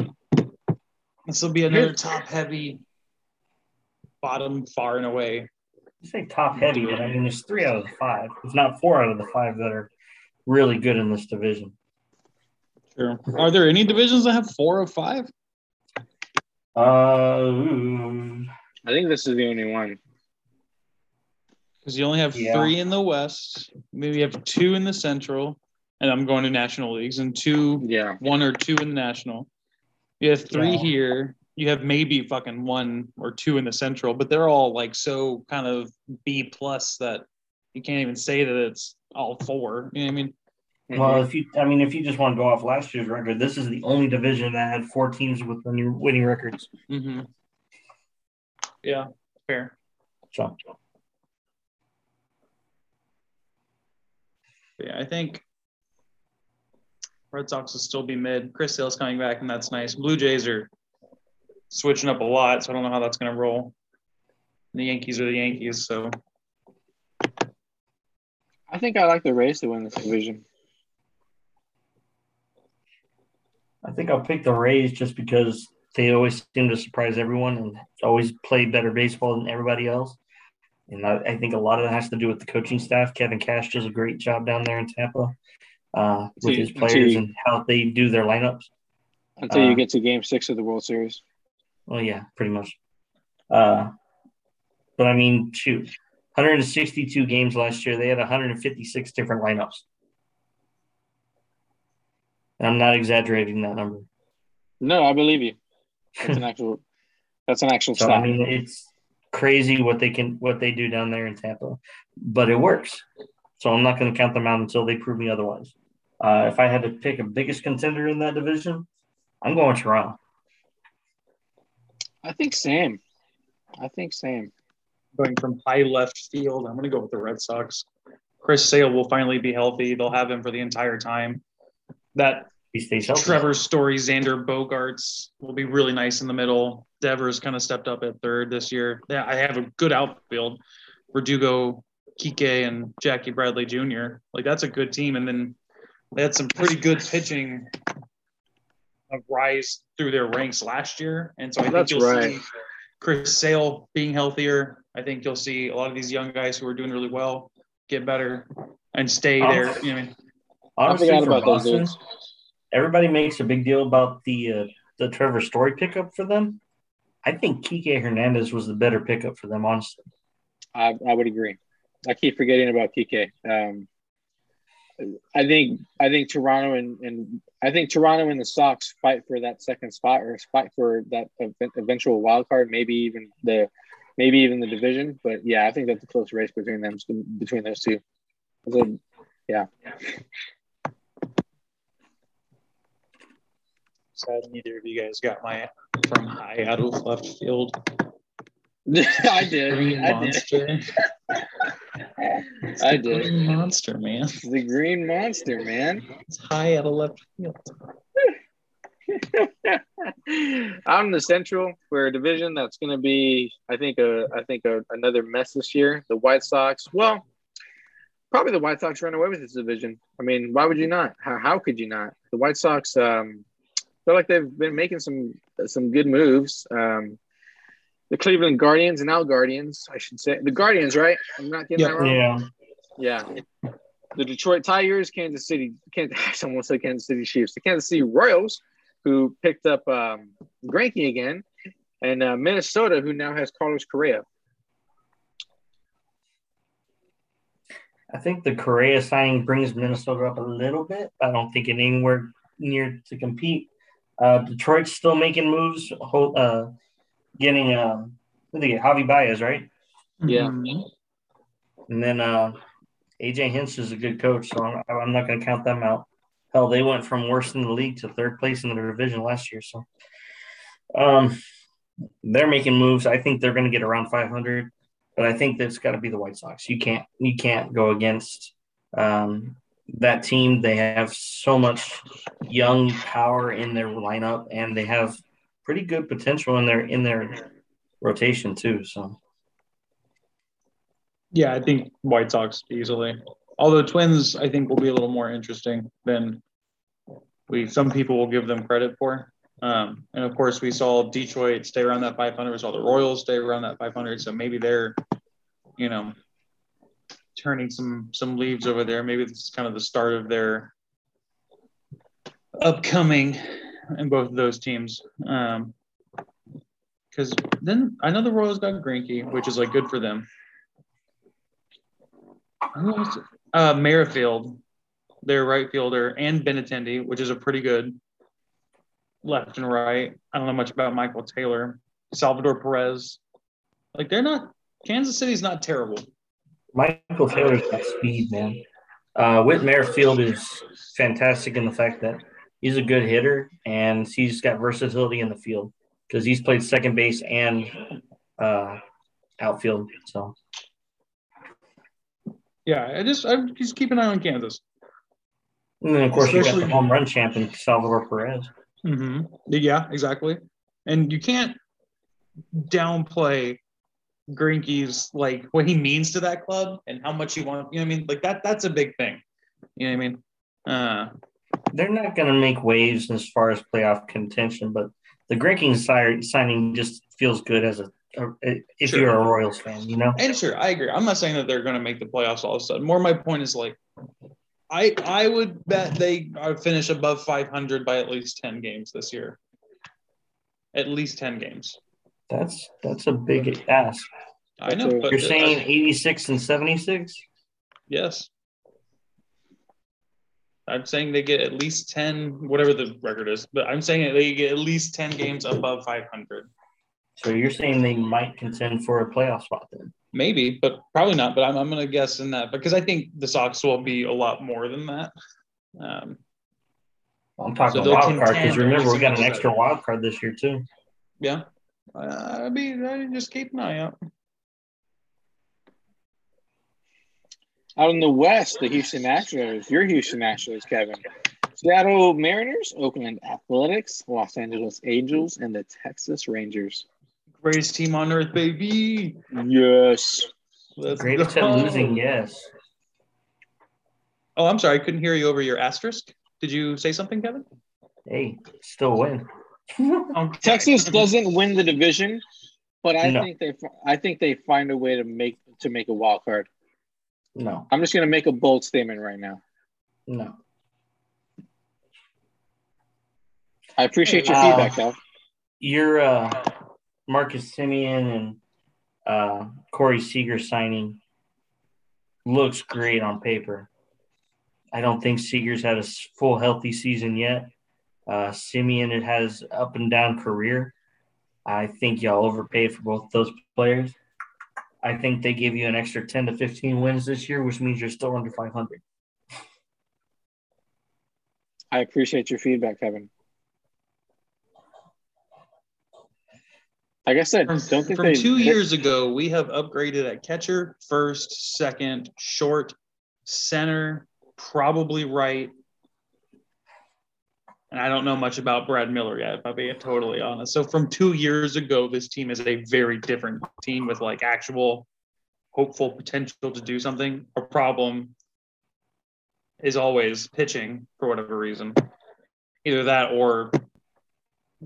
This will be another top heavy bottom far and away. You say top heavy, but I mean there's three out of the five, if not four out of the five that are really good in this division. Sure. Are there any divisions that have four or five? Uh. I think this is the only one. Because you only have Yeah. three in the West. Maybe you have two in the Central, and I'm going to National Leagues, and two, Yeah. one or two in the National. You have three Yeah. here. You have maybe fucking one or two in the Central, but they're all like so kind of B plus that you can't even say that it's all four. You know what I mean? Well, if you, I mean, if you just want to go off last year's record, this is the only division that had four teams with winning, winning records. Mm-hmm. Yeah, fair. So, Yeah, I think Red Sox will still be mid. Chris Sale's coming back, and that's nice. Blue Jays are switching up a lot, so I don't know how that's going to roll. The Yankees are the Yankees, so I think I like the Rays to win this division. I think I'll pick the Rays just because they always seem to surprise everyone and always play better baseball than everybody else. And I, I think a lot of that has to do with the coaching staff. Kevin Cash does a great job down there in Tampa uh, with his players see- and how they do their lineups. Until Uh, you get to Game Six of the World Series. Well, yeah, pretty much. Uh, but I mean, shoot, 162 games last year. They had 156 different lineups. And I'm not exaggerating that number. No, I believe you. That's an actual. That's an actual So stat. I mean, it's crazy what they can what they do down there in Tampa, but it works. So I'm not going to count them out until they prove me otherwise. Uh, if I had to pick a biggest contender in that division, I'm going to Toronto. I think same. I think same. going from high left field, I'm going to go with the Red Sox. Chris Sale will finally be healthy. They'll have him for the entire time. That He stays healthy. Trevor Story, Xander Bogaerts will be really nice in the middle. Devers kind of stepped up at third this year. Yeah, I have a good outfield. Verdugo, Kike and Jackie Bradley Jr. Like that's a good team, and then they had some pretty good pitching uh, rise through their ranks last year, and so I think That's you'll right. see Chris Sale being healthier. I think you'll see a lot of these young guys who are doing really well get better and stay Oh. there. You know, I Honestly, for about Boston, everybody makes a big deal about the uh, the Trevor Story pickup for them. I think Kike Hernandez was the better pickup for them, honestly. I, I would agree. I keep forgetting about TK. Um, I think I think Toronto and, and I think Toronto and the Sox fight for that second spot or fight for that eventual wild card, maybe even the maybe even the division. But yeah, I think that's a close race between them between those two. So, yeah, Sad neither of you guys got my from high out of left field. I did. Green I did. monster. It's I did. Green monster, man. The Green Monster, man. It's high out of left field. out in the Central, for a division that's going to be, I think, a, I think a, another mess this year. The White Sox, well, probably the White Sox run away with this division. I mean, why would you not? How, how could you not? The White Sox um, feel like they've been making some some good moves. Um, the Cleveland Guardians and now Guardians, I should say, the Guardians, right? I'm not getting Yeah. that wrong. Yeah. Yeah. The Detroit Tigers, Kansas City, Kansas, someone said Kansas City Chiefs, the Kansas City Royals, who picked up um, Greinke again, and uh, Minnesota, who now has Carlos Correa. I think the Correa signing brings Minnesota up a little bit. I don't think it anywhere near to compete. Uh, Detroit's still making moves, uh, getting um, who they get Javi Baez, right? Yeah. Mhm. And then uh, AJ Hinch is a good coach, so I'm, I'm not going to count them out. Hell, they went from worst in the league to third place in the division last year. So um, they're making moves. I think they're going to get around 500, but I think that's got to be the White Sox. You can't you can't go against um, that team. They have so much young power in their lineup, and they have pretty good potential in their in their rotation too. So. Yeah, I think White Sox easily. Although Twins, I think will be a little more interesting than we some people will give them credit for. Um, and of course, we saw Detroit stay around that 500. We saw the Royals stay around that 500. So maybe they're, you know, turning some some leaves over there. Maybe this is kind of the start of their upcoming in both of those teams. Um, because then I know the Royals got Greinke, which is like good for them. Who else? Uh, Merrifield, their right fielder, and Benintendi, which is a pretty good left and right. I don't know much about Michael Taylor, Salvador Perez. Like they're not. Kansas City's not terrible. Michael Taylor's got speed, man. Uh, Whit Merrifield is fantastic in the fact that he's a good hitter and he's got versatility in the field because he's played second base and uh, outfield. So Yeah, I just I just keep an eye on Kansas. and then of course you got the home run champion Salvador Perez. Mm-hmm. Yeah, exactly. And you can't downplay Greinke's like what he means to that club and how much he wants. You know what I mean? Like that. That's a big thing. You know what I mean? Uh, They're not going to make waves as far as playoff contention, but the Greinke si- signing just feels good as a, if Sure. you're a Royals fan, you know. and sure, I agree. I'm not saying that they're going to make the playoffs all of a sudden. More, my point is like, I I would bet they finish above 500 by at least 10 games this year. At least 10 games. That's that's a big ask. I know. You're But saying 86 and 76? Yes. I'm saying they get at least 10, whatever the record is, but I'm saying they get at least 10 games above 500. So you're saying they might contend for a playoff spot then? Maybe, but probably not. But I'm, I'm going to guess in that because I think the Sox will be a lot more than that. Um, I'm talking So wild card because remember we got an extra wild card this year too. yeah. Uh, I mean, I just keep an eye out. Out in the West, the Houston Astros, your Houston Astros, Kevin. Seattle Mariners, Oakland Athletics, Los Angeles Angels, and the Texas Rangers. Greatest team on earth, baby. Yes. Let's Great at losing, yes. Oh, I'm sorry. I couldn't hear you over your asterisk. Did you say something, Kevin? Hey, still win. Okay. Texas doesn't win the division, but I No. think they I think they find a way to make to make a wild card. No, I'm just gonna make a bold statement right now. no. I appreciate your Uh, feedback, Cal. Your uh, Marcus Semien and uh, Corey Seager signing looks great on paper. I don't think Seager's had a full healthy season yet. Uh, Semien it has up and down career. I think y'all overpaid for both those players. I think they give you an extra 10 to 15 wins this year, which means you're still under 500. I appreciate your feedback, Kevin. Like I said, From, don't think from they two years ago, we have upgraded at catcher, first, second, short, center, probably right. And I don't know much about Brad Miller yet, if I'm being totally honest. So from two years ago, this team is a very different team with like actual hopeful potential to do something. Our problem is always pitching for whatever reason. Either that or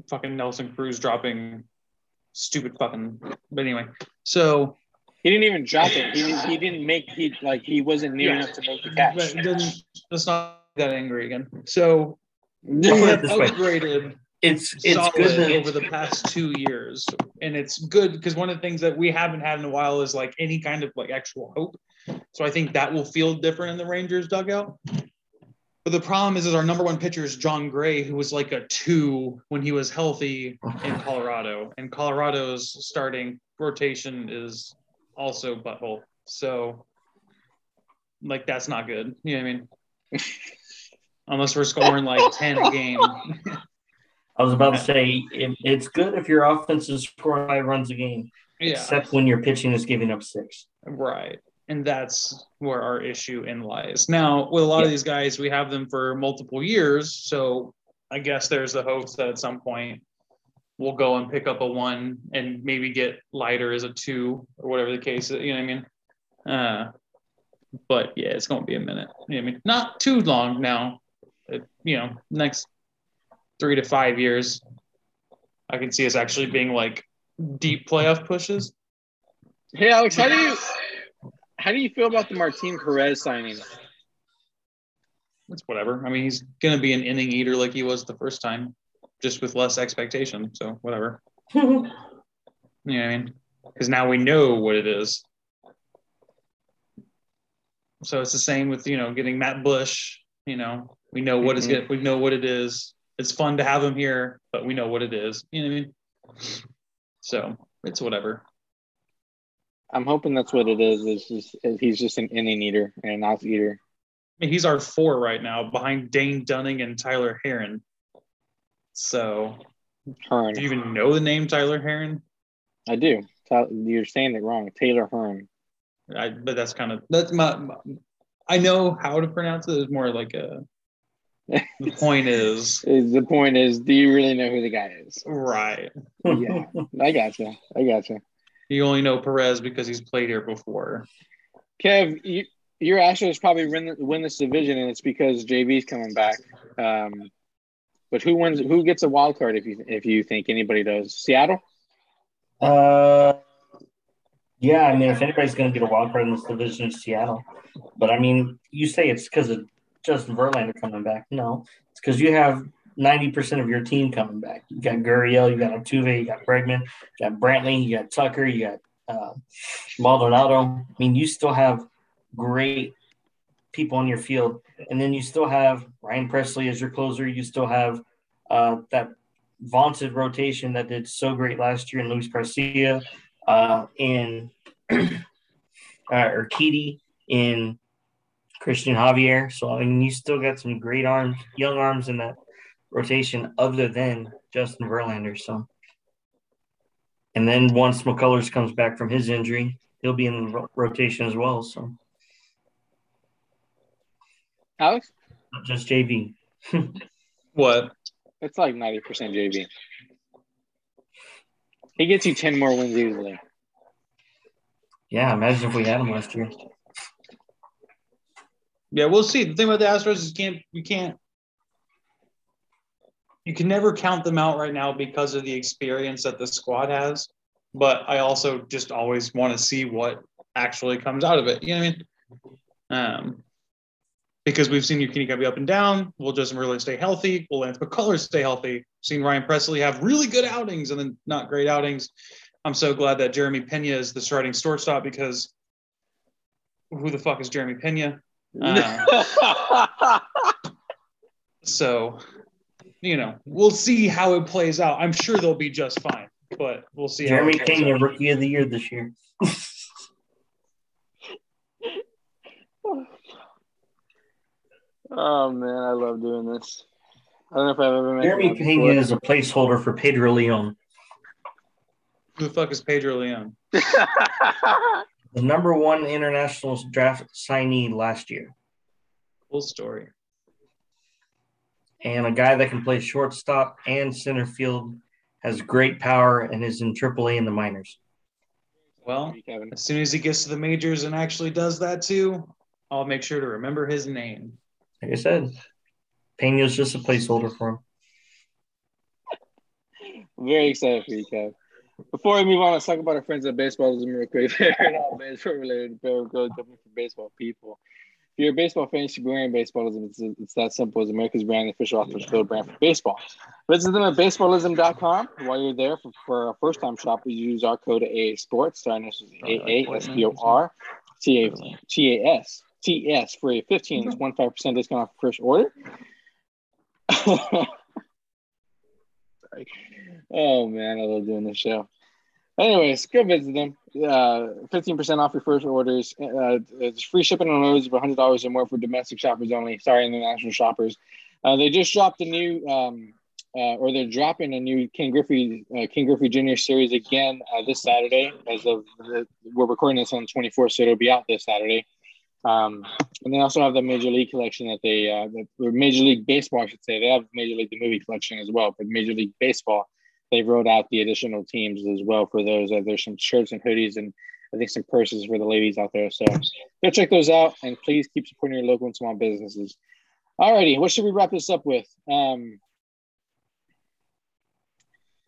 fucking Nelson Cruz dropping stupid fucking but anyway. So He didn't even drop it. He, he didn't make he like he wasn't near Yeah. enough to make the catch. but then let's not get angry again. So we Put it have way. upgraded It's it's good that over the past two years. And it's good because one of the things that we haven't had in a while is like any kind of like actual hope. So I think that will feel different in the Rangers dugout. But the problem is, is our number one pitcher is Jon Gray, who was like a two when he was healthy in Colorado. And Colorado's starting rotation is also butthole. So like that's not good. You know what I mean? Unless we're scoring like 10 a game. I was about to say it, it's good if your offense is scoring five runs a game, Yeah. except when your pitching is giving up six. Right. And that's where our issue in lies. Now, with a lot of these guys, we have them for multiple years. So I guess there's the hopes that at some point we'll go and pick up a one and maybe get lighter as a two or whatever the case is. You know what I mean? Uh, but yeah, it's going to be a minute. You know what I mean? Not too long now. It, you know, next three to five years, I can see us actually being like deep playoff pushes. Hey Alex, how do you how do you feel about the Martin Perez signing? it's whatever. I mean, he's gonna be an inning eater like he was the first time, just with less expectation. So whatever. You know what I mean? Because now we know what it is. So it's the same with you know getting Matt Bush. You know, we know what it's Mhm. get. We know what it is. It's fun to have him here, but we know what it is. You know what I mean? So it's whatever. I'm hoping that's what it is. Is just is he's just an inning eater and an off eater. I mean, he's our four right now, behind Dane Dunning and Tyler Heron. So, Hearn. do you even know the name Tyler Heron? I do. You're saying it wrong. Taylor Hearn. I, but that's kind of that's my, my- I know how to pronounce it. It's more like a. The point is Is the point is, do you really know who the guy is? right. Yeah, I gotcha. I gotcha. You only know Perez because he's played here before. Kev, you, your Astros probably win, the win this division, and it's because JV's coming back. Um, but who wins? Who gets a wild card if you if you think anybody does? Seattle. Uh, yeah, I mean, if anybody's going to get a wild card in this division, it's Seattle. But I mean, you say it's because of Justin Verlander coming back. No, it's because you have 90% of your team coming back. You got Gurriel, you got Altuve, you got Bregman, you got Brantley, you got Tucker, you got uh, Maldonado. I mean, you still have great people on your field. And then you still have Ryan Pressly as your closer. You still have uh, that vaunted rotation that did so great last year in Luis Garcia, uh, in uh, Urquidy, in Christian Javier. So I mean, you still got some great arms, young arms in that rotation, other than Justin Verlander. So, and then once McCullers comes back from his injury, he'll be in the rotation as well. So Alex, not just JV. What? it's like ninety percent JV. He gets you ten more wins easily. Yeah, imagine if we had him last year. Yeah, we'll see. The thing about the Astros is you can't you can't you can never count them out right now because of the experience that the squad has. But I also just always want to see what actually comes out of it. You know what I mean? Um, because we've seen Eugenio be up and down. Will Justin Verlander stay healthy? Will Lance McCullers stay healthy? Seen Ryan Pressly have really good outings and then not great outings. I'm so glad that Jeremy Pena is the starting shortstop because who the fuck is Jeremy Pena? Uh, so, you know, we'll see how it plays out. I'm sure they'll be just fine, but we'll see. Jeremy Pena, out. rookie of the year this year. oh man, I love doing this. I don't know if I've ever met Jeremy Pena is a placeholder for Pedro Leon. Who the fuck is Pedro Leon? the number one international draft signee last year. Cool story. And a guy that can play shortstop and center field has great power and is in AAA in the minors. Well, as soon as he gets to the majors and actually does that too, I'll make sure to remember his name. Like I said, Pena's just a placeholder for him. Very excited for you, Kev. Before we move on, let's talk about our friends at Baseballism real quick. They're not baseball related, but go for baseball people. If you're a baseball fan, you should be wearing Baseballism. It's, it's that simple. It's America's brand, official authorized field brand for baseball. Visit them at baseballism.com. While you're there for, for a first time shop, you use our code AA Sports. Our initials is A-A-S-P-O-R T-A-T-A-S. T-S for a 15 to 15% discount off first order. Oh man, I love doing this show. Anyways, go visit them. Uh, 15% off your first orders. Uh, it's free shipping on orders of $100 or more for domestic shoppers only. Sorry, international shoppers. Uh, they just dropped a new, um, uh, or they're dropping a new King Griffey uh, Ken Griffey Jr. series again this Saturday. As of the, we're recording this on the 24th, so it'll be out this Saturday. Um, and they also have the Major League collection that they, uh, the, Major League Baseball, I should say. They have Major League the movie collection as well, but Major League Baseball, they wrote out the additional teams as well for those. Uh, there's some shirts and hoodies and I think some purses for the ladies out there. So go check those out and please keep supporting your local and small businesses. Alrighty, what should we wrap this up with? Um,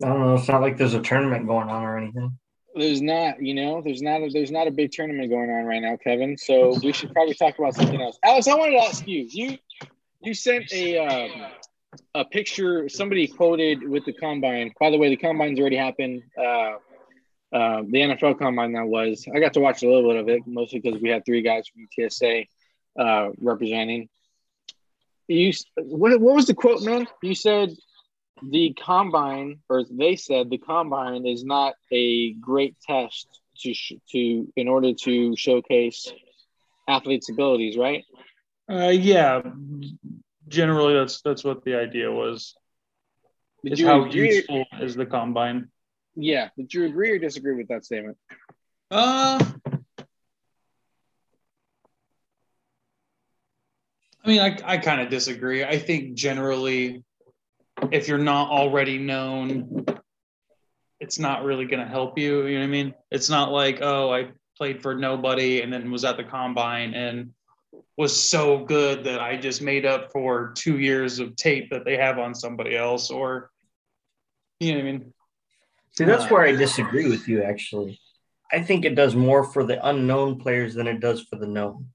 I don't know. It's not like there's a tournament going on or anything there's not, you know, there's not a, there's not a big tournament going on right now, Kevin. So we should probably talk about something else. Alex, I wanted to ask you. You you sent a um, a picture. Somebody quoted with the combine. By the way, the combine's already happened. Uh, uh, the NFL combine that was. I got to watch a little bit of it, mostly because we had three guys from UTSA uh, representing. You what, what was the quote, man? You said the combine, or they said the combine is not a great test to sh- to in order to showcase athletes' abilities, right? Uh, yeah, generally that's that's what the idea was. Is how agree? useful is the combine? Yeah, did you agree or disagree with that statement? Uh, I mean, I I kind of disagree. I think generally if you're not already known, it's not really going to help you. You know what I mean? It's not like, oh, I played for nobody and then was at the combine and was so good that I just made up for two years of tape that they have on somebody else, or you know what I mean? See, that's where I disagree with you. Actually, I think it does more for the unknown players than it does for the known,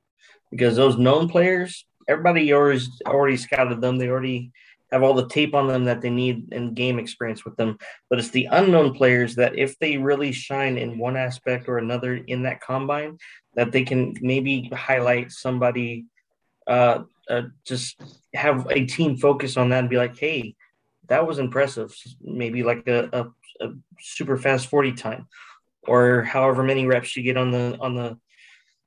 because those known players, everybody already already scouted them. They already have all the tape on them that they need and game experience with them. But it's the unknown players that if they really shine in one aspect or another in that combine, that they can maybe highlight somebody, uh, uh, just have a team focus on that and be like, hey, that was impressive. Maybe like a, a, a super fast 40 time or however many reps you get on the on the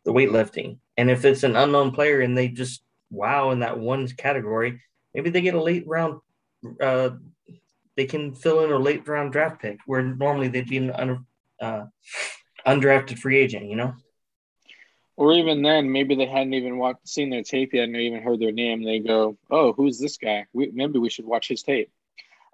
the weightlifting. And if it's an unknown player and they just wow in that one category, maybe they get a late round. Uh, they can fill in a late round draft pick where normally they'd be an un, uh, undrafted free agent. You know. Or even then, maybe they hadn't even watched, seen their tape yet, and even heard their name. They go, "Oh, who's this guy? We, maybe we should watch his tape."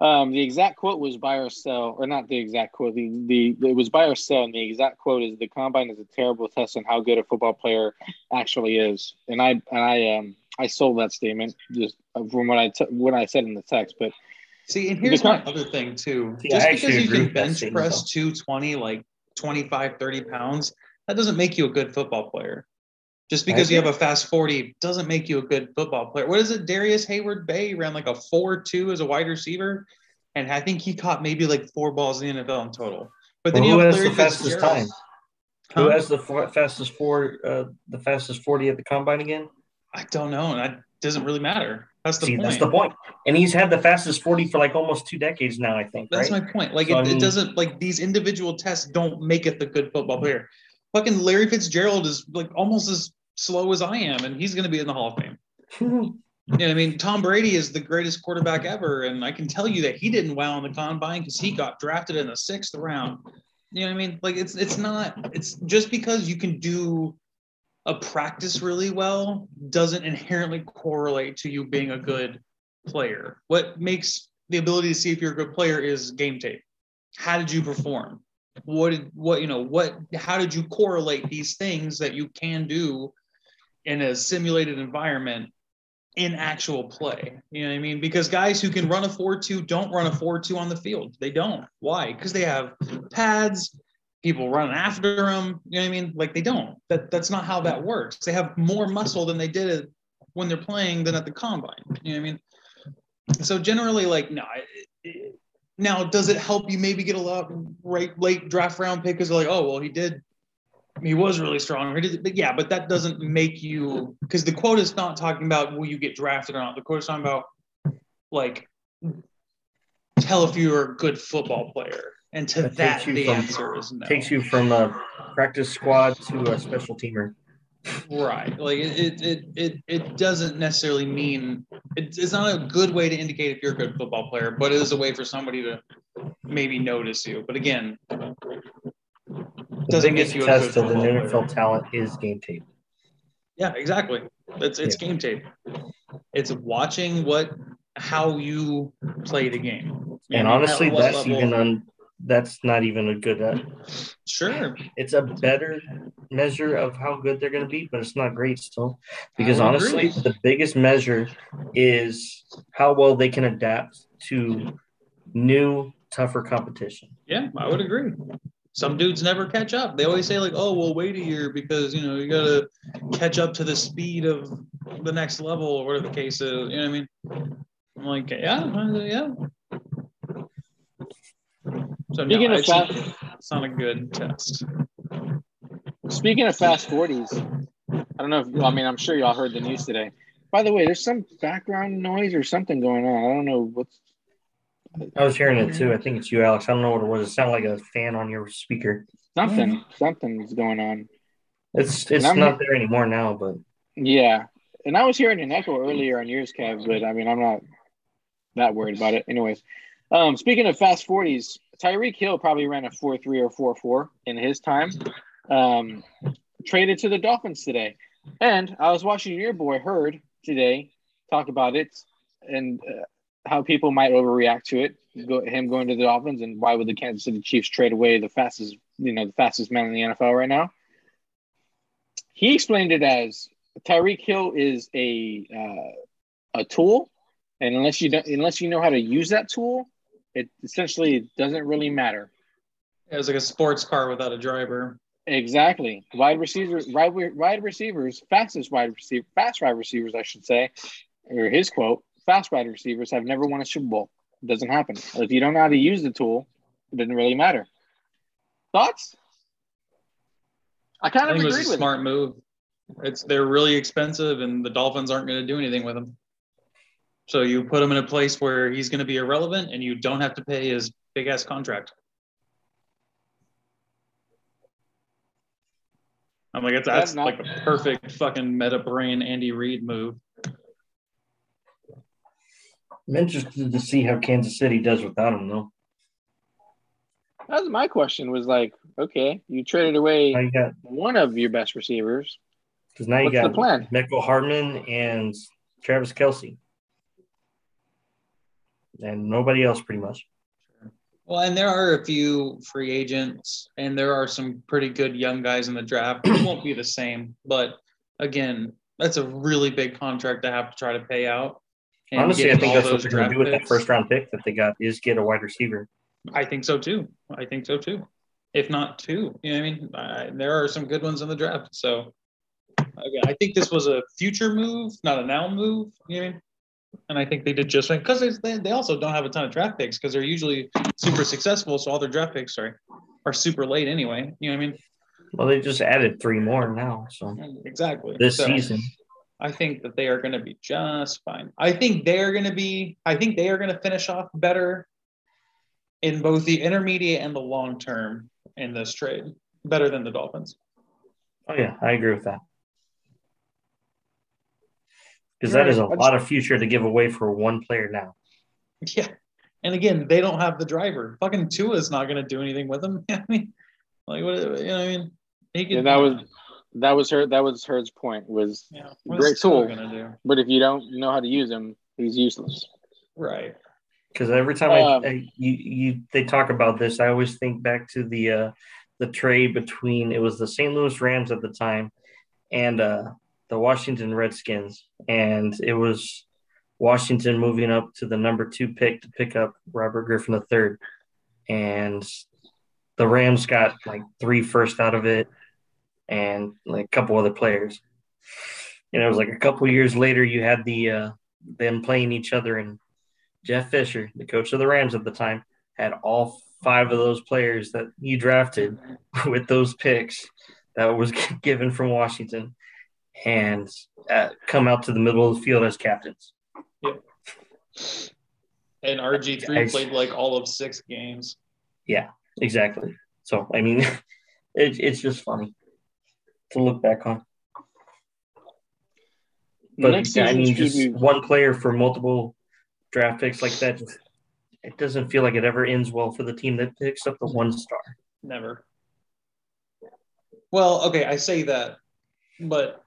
Um, the exact quote was buy or sell, or not the exact quote. The, the it was buy or sell, and the exact quote is the combine is a terrible test on how good a football player actually is. And I and I um I sold that statement just from what I t- what I said in the text. But See, and here's my other thing too. Yeah, I Just actually because you can bench press 220 like 25, 30 pounds, that doesn't make you a good football player. Just because you have a fast 40 doesn't make you a good football player. What is it? Darrius Heyward Bey ran like a 4-2 as a wide receiver. And I think he caught maybe like four balls in the NFL in total. But then Well, you who have has Larry the fastest Fitzgerald. time? Huh? Who has the f- fastest four? Uh, the fastest forty at the combine again? I don't know. And that doesn't really matter. That's the See, point. that's the point. And he's had the fastest forty for like almost two decades now. I think. That's right? my point. Like So, I it, mean- it doesn't like these individual tests don't make it the good football mm-hmm. player. Fucking Larry Fitzgerald is like almost as slow as I am, and he's gonna be in the Hall of Fame. You know what I mean? Tom Brady is the greatest quarterback ever, and I can tell you that he didn't wow in the combine because he got drafted in the sixth round. You know what I mean? Like it's it's not it's just because you can do a practice really well doesn't inherently correlate to you being a good player. What makes the ability to see if you're a good player is game tape. How did you perform? What did what you know what how did you correlate these things that you can do in a simulated environment in actual play? You know what I mean? Because guys who can run a 4-2 don't run a 4-2 on the field. They don't. Why? Because they have pads, people running after them. You know what I mean? Like they don't. That that's not how that works. They have more muscle than they did when they're playing than at the combine. You know what I mean? So generally, like no. it- it- now, does it help you maybe get a lot right late draft round pick because like, oh well, he did, he was really strong. Did, but yeah, but that doesn't make you because the quote is not talking about will you get drafted or not. The quote is talking about like tell if you're a good football player, and to That that the from- answer is no. Takes you from a practice squad to a special teamer. Right. Like it, it, it, it, doesn't necessarily mean it's, it's not a good way to indicate if you're a good football player, but it is a way for somebody to maybe notice you. But again, The doesn't biggest make you a good test of an football player. Talent is game tape. Yeah, exactly. It's it's game tape. It's watching what how you play the game. You And know, honestly, that's level- even on. That's not even a good. Uh, sure. it's a better measure of how good they're going to be, but it's not great still. Because honestly, the biggest measure is how well they can adapt to new, tougher competition. Yeah, I would agree. Some dudes never catch up. They always say like, "Oh, well, wait a year because you know you got to catch up to the speed of the next level or whatever the case is." You know what I mean? I'm like, yeah, yeah. So no, Speaking of it's, fast- it's not a good test. Speaking of fast 40s, I don't know if, I mean, I'm sure y'all heard the news today. By the way, there's some background noise or something going on. I don't know what's. I was hearing it too. I think it's you, Alex. I don't know what it was. It sounded like a fan on your speaker. Something, something's going on. It's it's I'm- not there anymore now, but Yeah. And I was hearing an echo earlier on yours, Kev, but I mean, I'm not that worried about it. Anyways, um, speaking of fast 40s, Tyreek Hill probably ran a 4 3 or 4 4 in his time. Um, traded to the Dolphins today. And I was watching your boy Hurd today talk about it and uh, how people might overreact to it, go, him going to the Dolphins, and why would the Kansas City Chiefs trade away the fastest, you know, the fastest man in the NFL right now? He explained it as Tyreek Hill is a uh, a tool, and unless you don't, unless you know how to use that tool, it essentially doesn't really matter. It was like a sports car without a driver. Exactly. Wide receivers, wide, wide receivers, fastest wide receiver, fast wide receivers, I should say, or his quote: "Fast wide receivers have never won a Super Bowl. It doesn't happen. If you don't know how to use the tool, it doesn't really matter." Thoughts? I I kind of think it was a smart move. It's they're really expensive, and the Dolphins aren't going to do anything with him. So you put him in a place where he's going to be irrelevant, and you don't have to pay his big ass contract. I'm like, that's, that's not- like a perfect fucking meta brain Andy Reid move. I'm interested to see how Kansas City does without him, though. That was my question. Was like, okay, you traded away Now you got one of your best receivers. because now you What's the got plan? Mecole Hardman and Travis Kelce. And nobody else pretty much. Well, and there are a few free agents, and there are some pretty good young guys in the draft. It won't be the same, but again, that's a really big contract to have to try to pay out. And Honestly, I think that's what they're going to do with that first round pick that they got is get a wide receiver. I think so too. I think so too. If not two, you know what I mean? I, there are some good ones in the draft. So again, I think this was a future move, not a now move. You know what I mean? And I think they did just right because they, they also don't have a ton of draft picks because they're usually super successful. So all their draft picks, sorry, are super late anyway. You know what I mean? Well, they just added three more now, so Exactly. this So- season. I think that they are going to be just fine. I think they are going to be, I think they are going to finish off better in both the intermediate and the long term in this trade, better than the Dolphins. Oh yeah, I agree with that. Because that is a lot of future to give away for one player now. Yeah. And again, they don't have the driver. Fucking Tua is not going to do anything with them. I mean, like, what, you know what I mean? He could, Yeah, that was that was her that was her's point was yeah, great tool. going to do? but if you don't know how to use him, he's useless. Right. Because every time Um, I, I you you they talk about this, I always think back to the uh, the trade between it was the St. Louis Rams at the time and uh, the Washington Redskins, and it was Washington moving up to the number two pick to pick up Robert Griffin III, and the Rams got like three first out of it, and like a couple other players. And it was like a couple years later, you had the uh, them playing each other and Jeff Fisher, the coach of the Rams at the time, had all five of those players that he drafted with those picks that was given from Washington and uh, come out to the middle of the field as captains. Yep. And RG3 Guys. played like all of six games. Yeah, exactly. So, I mean, it, it's just funny to look back on. But Next I mean, just preview- one player for multiple draft picks like that, just, it doesn't feel like it ever ends well for the team that picks up the one star. Never. Well, okay, I say that, but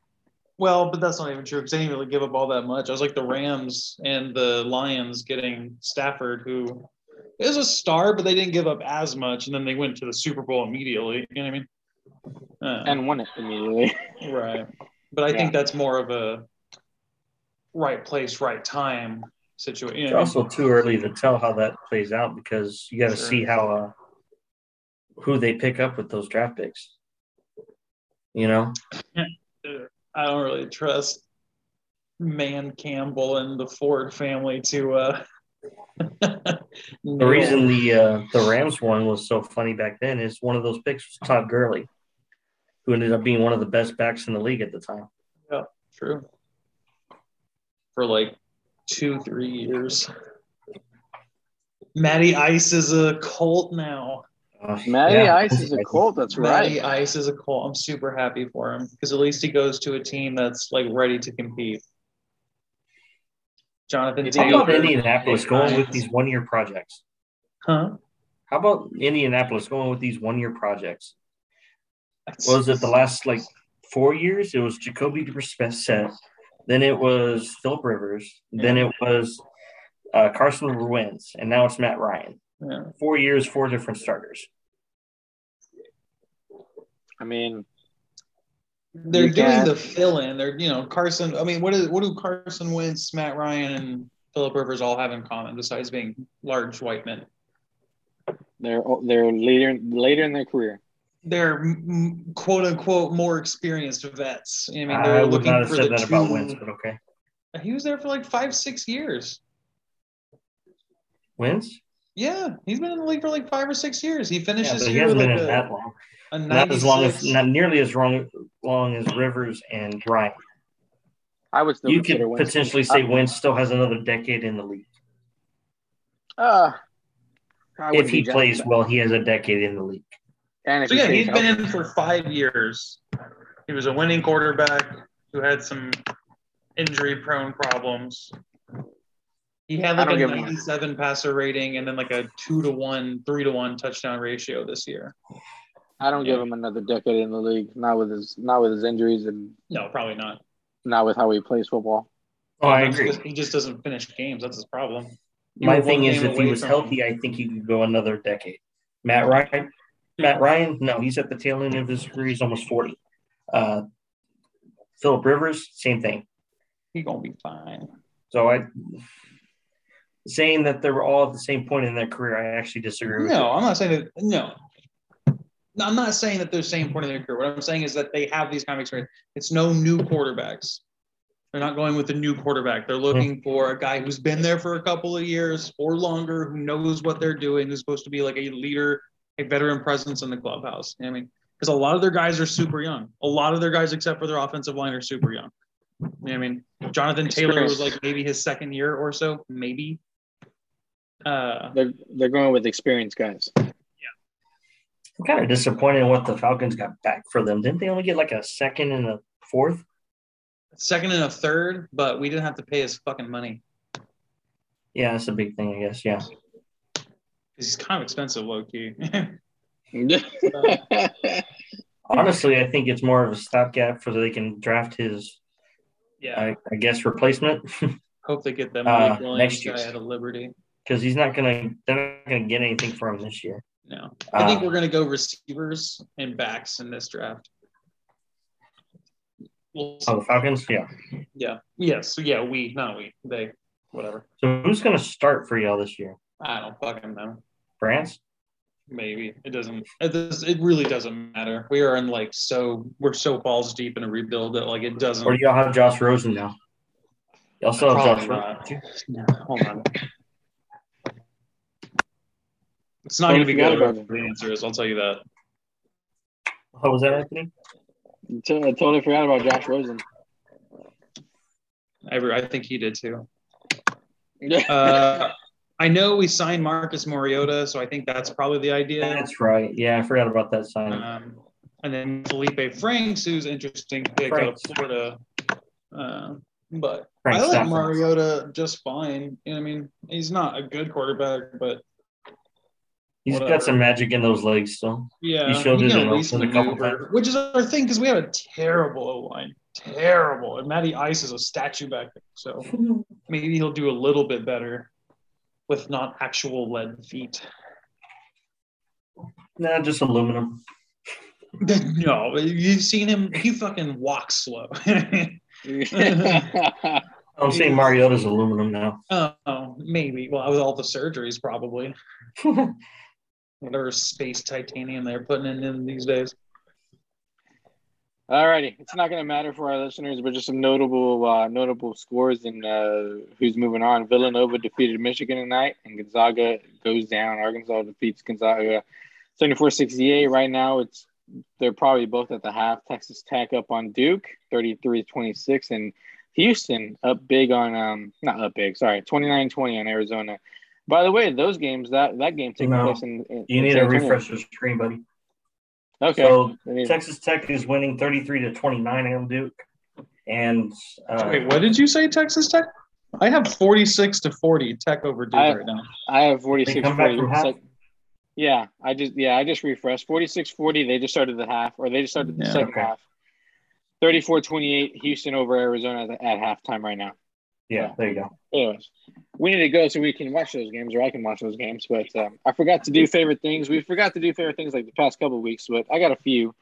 well, but that's not even true because they didn't really give up all that much. I was like the Rams and the Lions getting Stafford, who is a star, but they didn't give up as much, and then they went to the Super Bowl immediately. You know what I mean? Uh, And won it immediately. right, but I Yeah. think that's more of a right place, right time situation. You It's know what also too early to tell how that plays out because you got to Sure. see how uh, who they pick up with those draft picks. You know, I don't really trust Dan Campbell and the Ford family to uh the reason the uh, the Rams one was so funny back then is one of those picks was Todd Gurley, who ended up being one of the best backs in the league at the time. Yeah, true for like two, three years. Matty Ice is a cult now. Uh, Matty yeah. Ice is a Colt. That's Matty right. Ice is a cult. I'm super happy for him because at least he goes to a team that's like ready to compete. Jonathan How How about Indianapolis going with these one year projects? Huh? How about Indianapolis going with these one year projects? What was it the last like four years? It was Jacoby Brissett, then it was Philip Rivers, then it was uh, Carson Wentz, and now it's Matt Ryan. Yeah. Four years, four different starters. I mean, They're doing can't- the fill in. They're you know Carson. I mean, what is what do Carson Wentz, Matt Ryan, and Philip Rivers all have in common besides being large white men? they're they're later later in their career. They're quote unquote more experienced vets. I mean, they're would looking not have for said the that two. about Wentz, but okay. He was there for like five, six years. Wentz? Yeah, he's been in the league for like five or six years. He finishes. Yeah, but he year hasn't like been in a, that long. a Not as long as not nearly as long long as Rivers and Ryan. I would still You could consider potentially say Uh, Wentz still has another decade in the league. Uh, If he plays that. well, he has a decade in the league. and if So he yeah, stays he's been in for five years. He was a winning quarterback who had some injury-prone problems. He had like a give him- 97 passer rating and then like a two to one, three to one touchdown ratio this year. I don't give him another decade in the league. Not with his not with his injuries and No, probably not. not with how he plays football. Oh, I He agree. just- He just doesn't finish games. That's his problem. You My thing is, if he was from- healthy, I think he could go another decade. Matt Ryan, Matt Ryan, no, he's at the tail end of his career. He's almost forty. Uh, Philip Rivers, same thing. He gonna be fine. So I saying that they were all at the same point in their career, I actually disagree. with No, I'm not saying that. No, No, I'm not saying that they're the same point in their career. What I'm saying is that they have these kind of experience. It's no new quarterbacks. They're not going with a new quarterback. They're hmm. looking for a guy who's been there for a couple of years or longer, who knows what they're doing, who's supposed to be like a leader, a veteran presence in the clubhouse. You know I mean, because a lot of their guys are super young. A lot of their guys, except for their offensive line, are super young. You know I mean? Jonathan Taylor was like maybe his second year or so, maybe. Uh, They're they're going with experienced guys. Yeah, I'm kind of disappointed in what the Falcons got back for them. Didn't they only get like a second and a fourth? second and a third, but we didn't have to pay his fucking money Yeah, that's a big thing, I guess. Yeah. because he's kind of expensive, low key. Honestly, I think it's more of a stopgap for so they can draft his, yeah, I, I guess, replacement hope they get them Uh, Malik Willis next guy year. out of Liberty. Because he's not gonna. They're not gonna get anything for him this year. No, I think Uh, we're gonna go receivers and backs in this draft. We'll. Oh, the Falcons. Yeah. Yeah, yes, yeah, we, not we, they, whatever. So who's gonna start for y'all this year? I don't fucking know. Franks. Maybe it doesn't. It does. It really doesn't matter. We are in like so. We're so balls deep in a rebuild that like it doesn't. Or do y'all have Josh Rosen now? Y'all still have Josh Rosen. not. No, hold on. It's not going to be good. about. The answer is, I'll tell you that. What was that, Anthony? I totally forgot about Josh Rosen. I, I think he did too. Uh, I know we signed Marcus Mariota, so I think that's probably the idea. That's right. Yeah, I forgot about that sign. Um, and then Felipe Franks, who's interesting pick out of Florida. Uh, but Frank I like Stafford. Mariota just fine. You know I mean? He's not a good quarterback, but He's whatever. got some magic in those legs still. Yeah, He showed he it in Oakland a couple maneuver, which is our thing because we have a terrible O line, terrible. And Matty Ice is a statue back there, so maybe he'll do a little bit better with not actual lead feet. Nah, just aluminum. no, you've seen him; he fucking walks slow. I'm saying Mariota's aluminum now. oh, maybe. Well, with all the surgeries, probably whatever space titanium they're putting in, in these days. All righty, it's not going to matter for our listeners, but just some notable uh, notable scores and uh, who's moving on. Villanova defeated Michigan tonight, and Gonzaga goes down. Arkansas defeats Gonzaga 74-68. Right now, it's they're probably both at the half. Texas Tech up on Duke 33-26, and Houston up big on um not up big, sorry, 29-20 on Arizona. By the way, those games that that game taking No. place in, in You need San to refresh your screen, buddy. Okay. So need- Texas Tech is winning 33 to 29 on Duke. And uh, Wait, what did you say, Texas Tech? I have 46 to 40 Tech over Duke I- right now. I have 46 come back from half? Yeah, I just yeah, I just refreshed. 46 40, they just started the half or they just started the Yeah, second okay. half. 34 28, Houston over Arizona at, at halftime right now. Yeah, there you go. Anyways, we need to go so we can watch those games or I can watch those games. But um, I forgot to do favorite things. We forgot to do favorite things like the past couple weeks, but I got a few.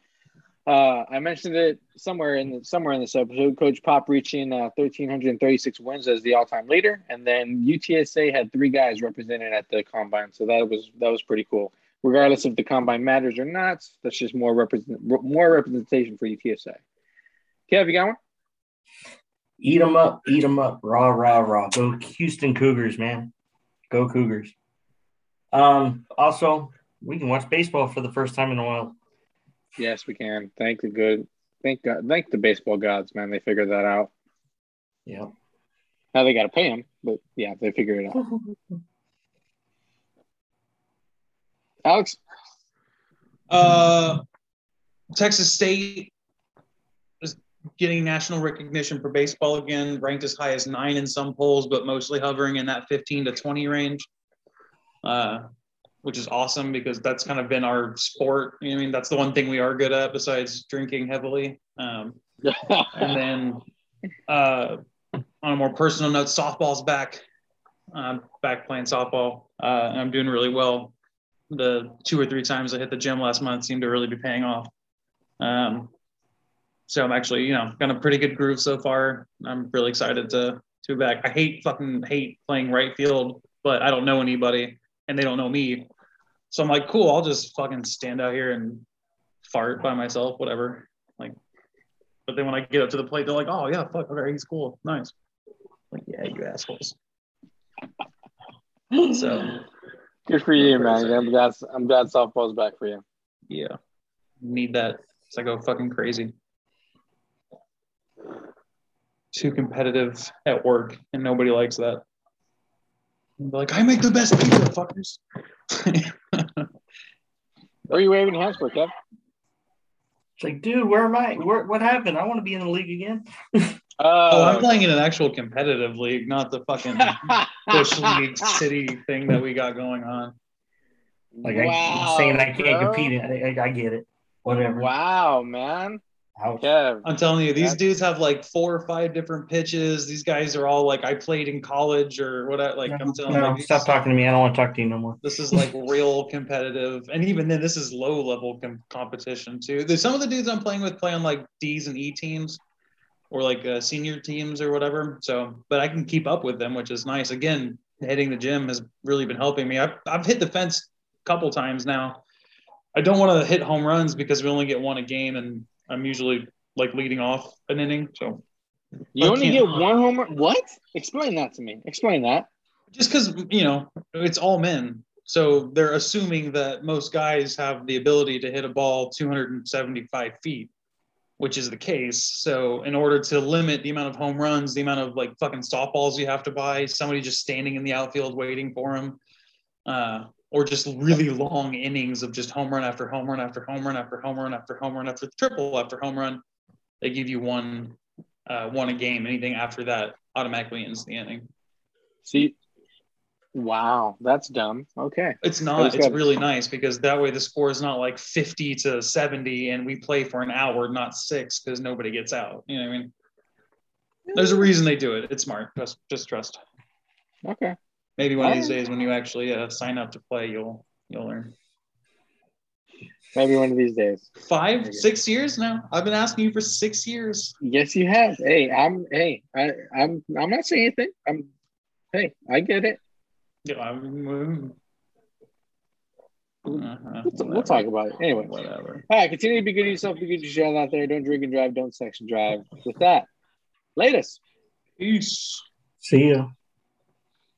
Uh, I mentioned it somewhere in the, somewhere in this episode. Coach Pop reaching uh, 1,336 wins as the all-time leader, and then UTSA had three guys represented at the combine, so that was that was pretty cool. Regardless if the combine matters or not, that's just more represent more representation for UTSA. Kev, you got one? Eat 'em up, eat them up, rah, rah, rah. Go Houston Cougars, man. Go Cougars. Um, also, we can watch baseball for the first time in a while. Yes, we can. Thank the good. Thank God. Thank the baseball gods, man. They figured that out. Yeah. Now they got to pay him, but yeah, they figured it out. Alex, Uh, Texas State is getting national recognition for baseball again, ranked as high as nine in some polls, but mostly hovering in that 15 to 20 range, uh, which is awesome because that's kind of been our sport. I mean, that's the one thing we are good at besides drinking heavily. Um, and then uh, on a more personal note, softball's back. I'm back playing softball. Uh, and I'm doing really well. The two or three times I hit the gym last month seemed to really be paying off. Um, so I'm actually, you know, got a pretty good groove so far. I'm really excited to to be back. I hate fucking hate playing right field, but I don't know anybody and they don't know me. So I'm like, cool, I'll just fucking stand out here and fart by myself, whatever. Like, but then when I get up to the plate, they're like, oh yeah, fuck, okay, he's cool, nice. Like, yeah, you assholes. So Good for you, man. excited. I'm glad. I'm glad softball's back for you. yeah, need that. So I go fucking crazy. Too competitive at work, and nobody likes that. They're like, I make the best pizza, fuckers. What are you waving hands for, Kev? It's like, dude, where am I? Where, what happened? I want to be in the league again. oh, I'm Uh, playing in an actual competitive league, not the fucking bush league city thing that we got going on. Like I, wow, saying I can't bro. compete. I, I, I get it. Whatever. Wow, man. Ouch. Kev. I'm telling you, these dudes have like four or five different pitches. These guys are all like I played in college or whatever. Like I'm telling no, you, these- stop talking to me. I don't want to talk to you no more. This is like real competitive, and even then, this is low level com- competition too. There's some of the dudes I'm playing with play on like D's and E teams, or like uh, senior teams or whatever. So, but I can keep up with them, which is nice. Again, hitting the gym has really been helping me. I've I've hit the fence a couple times now. I don't want to hit home runs because we only get one a game, and I'm usually like leading off an inning. So You only Okay. get one homer. What? Explain that to me. Explain that. just because you know it's all men so they're assuming that most guys have the ability to hit a ball 275 feet which is the case so in order to limit the amount of home runs the amount of like fucking softballs you have to buy somebody just standing in the outfield waiting for him uh, or just really long innings of just home run after home run after home run after home run after home run after triple after home run they give you one uh, one a game anything after that automatically ends the inning See. Wow, that's dumb. Okay. It's not. It's really nice because that way the score is not like 50 to 70 and we play for an hour, not six, because nobody gets out. You know what I mean? There's a reason they do it. It's smart. Just just trust. Okay. Maybe one of these days when you actually uh, sign up to play, you'll you'll learn. Maybe one of these days. Five, six years now. I've been asking you for six years. Yes, you have. Hey, I'm. Hey, I, I'm. I'm not saying anything. I'm. Hey, I get it. Yeah, I'm, uh, We'll, we'll talk about it anyway. Whatever. All right, continue to be good to yourself. Be good to each other out there. Don't drink and drive. Don't sex and drive. With that, latest. Peace. See ya.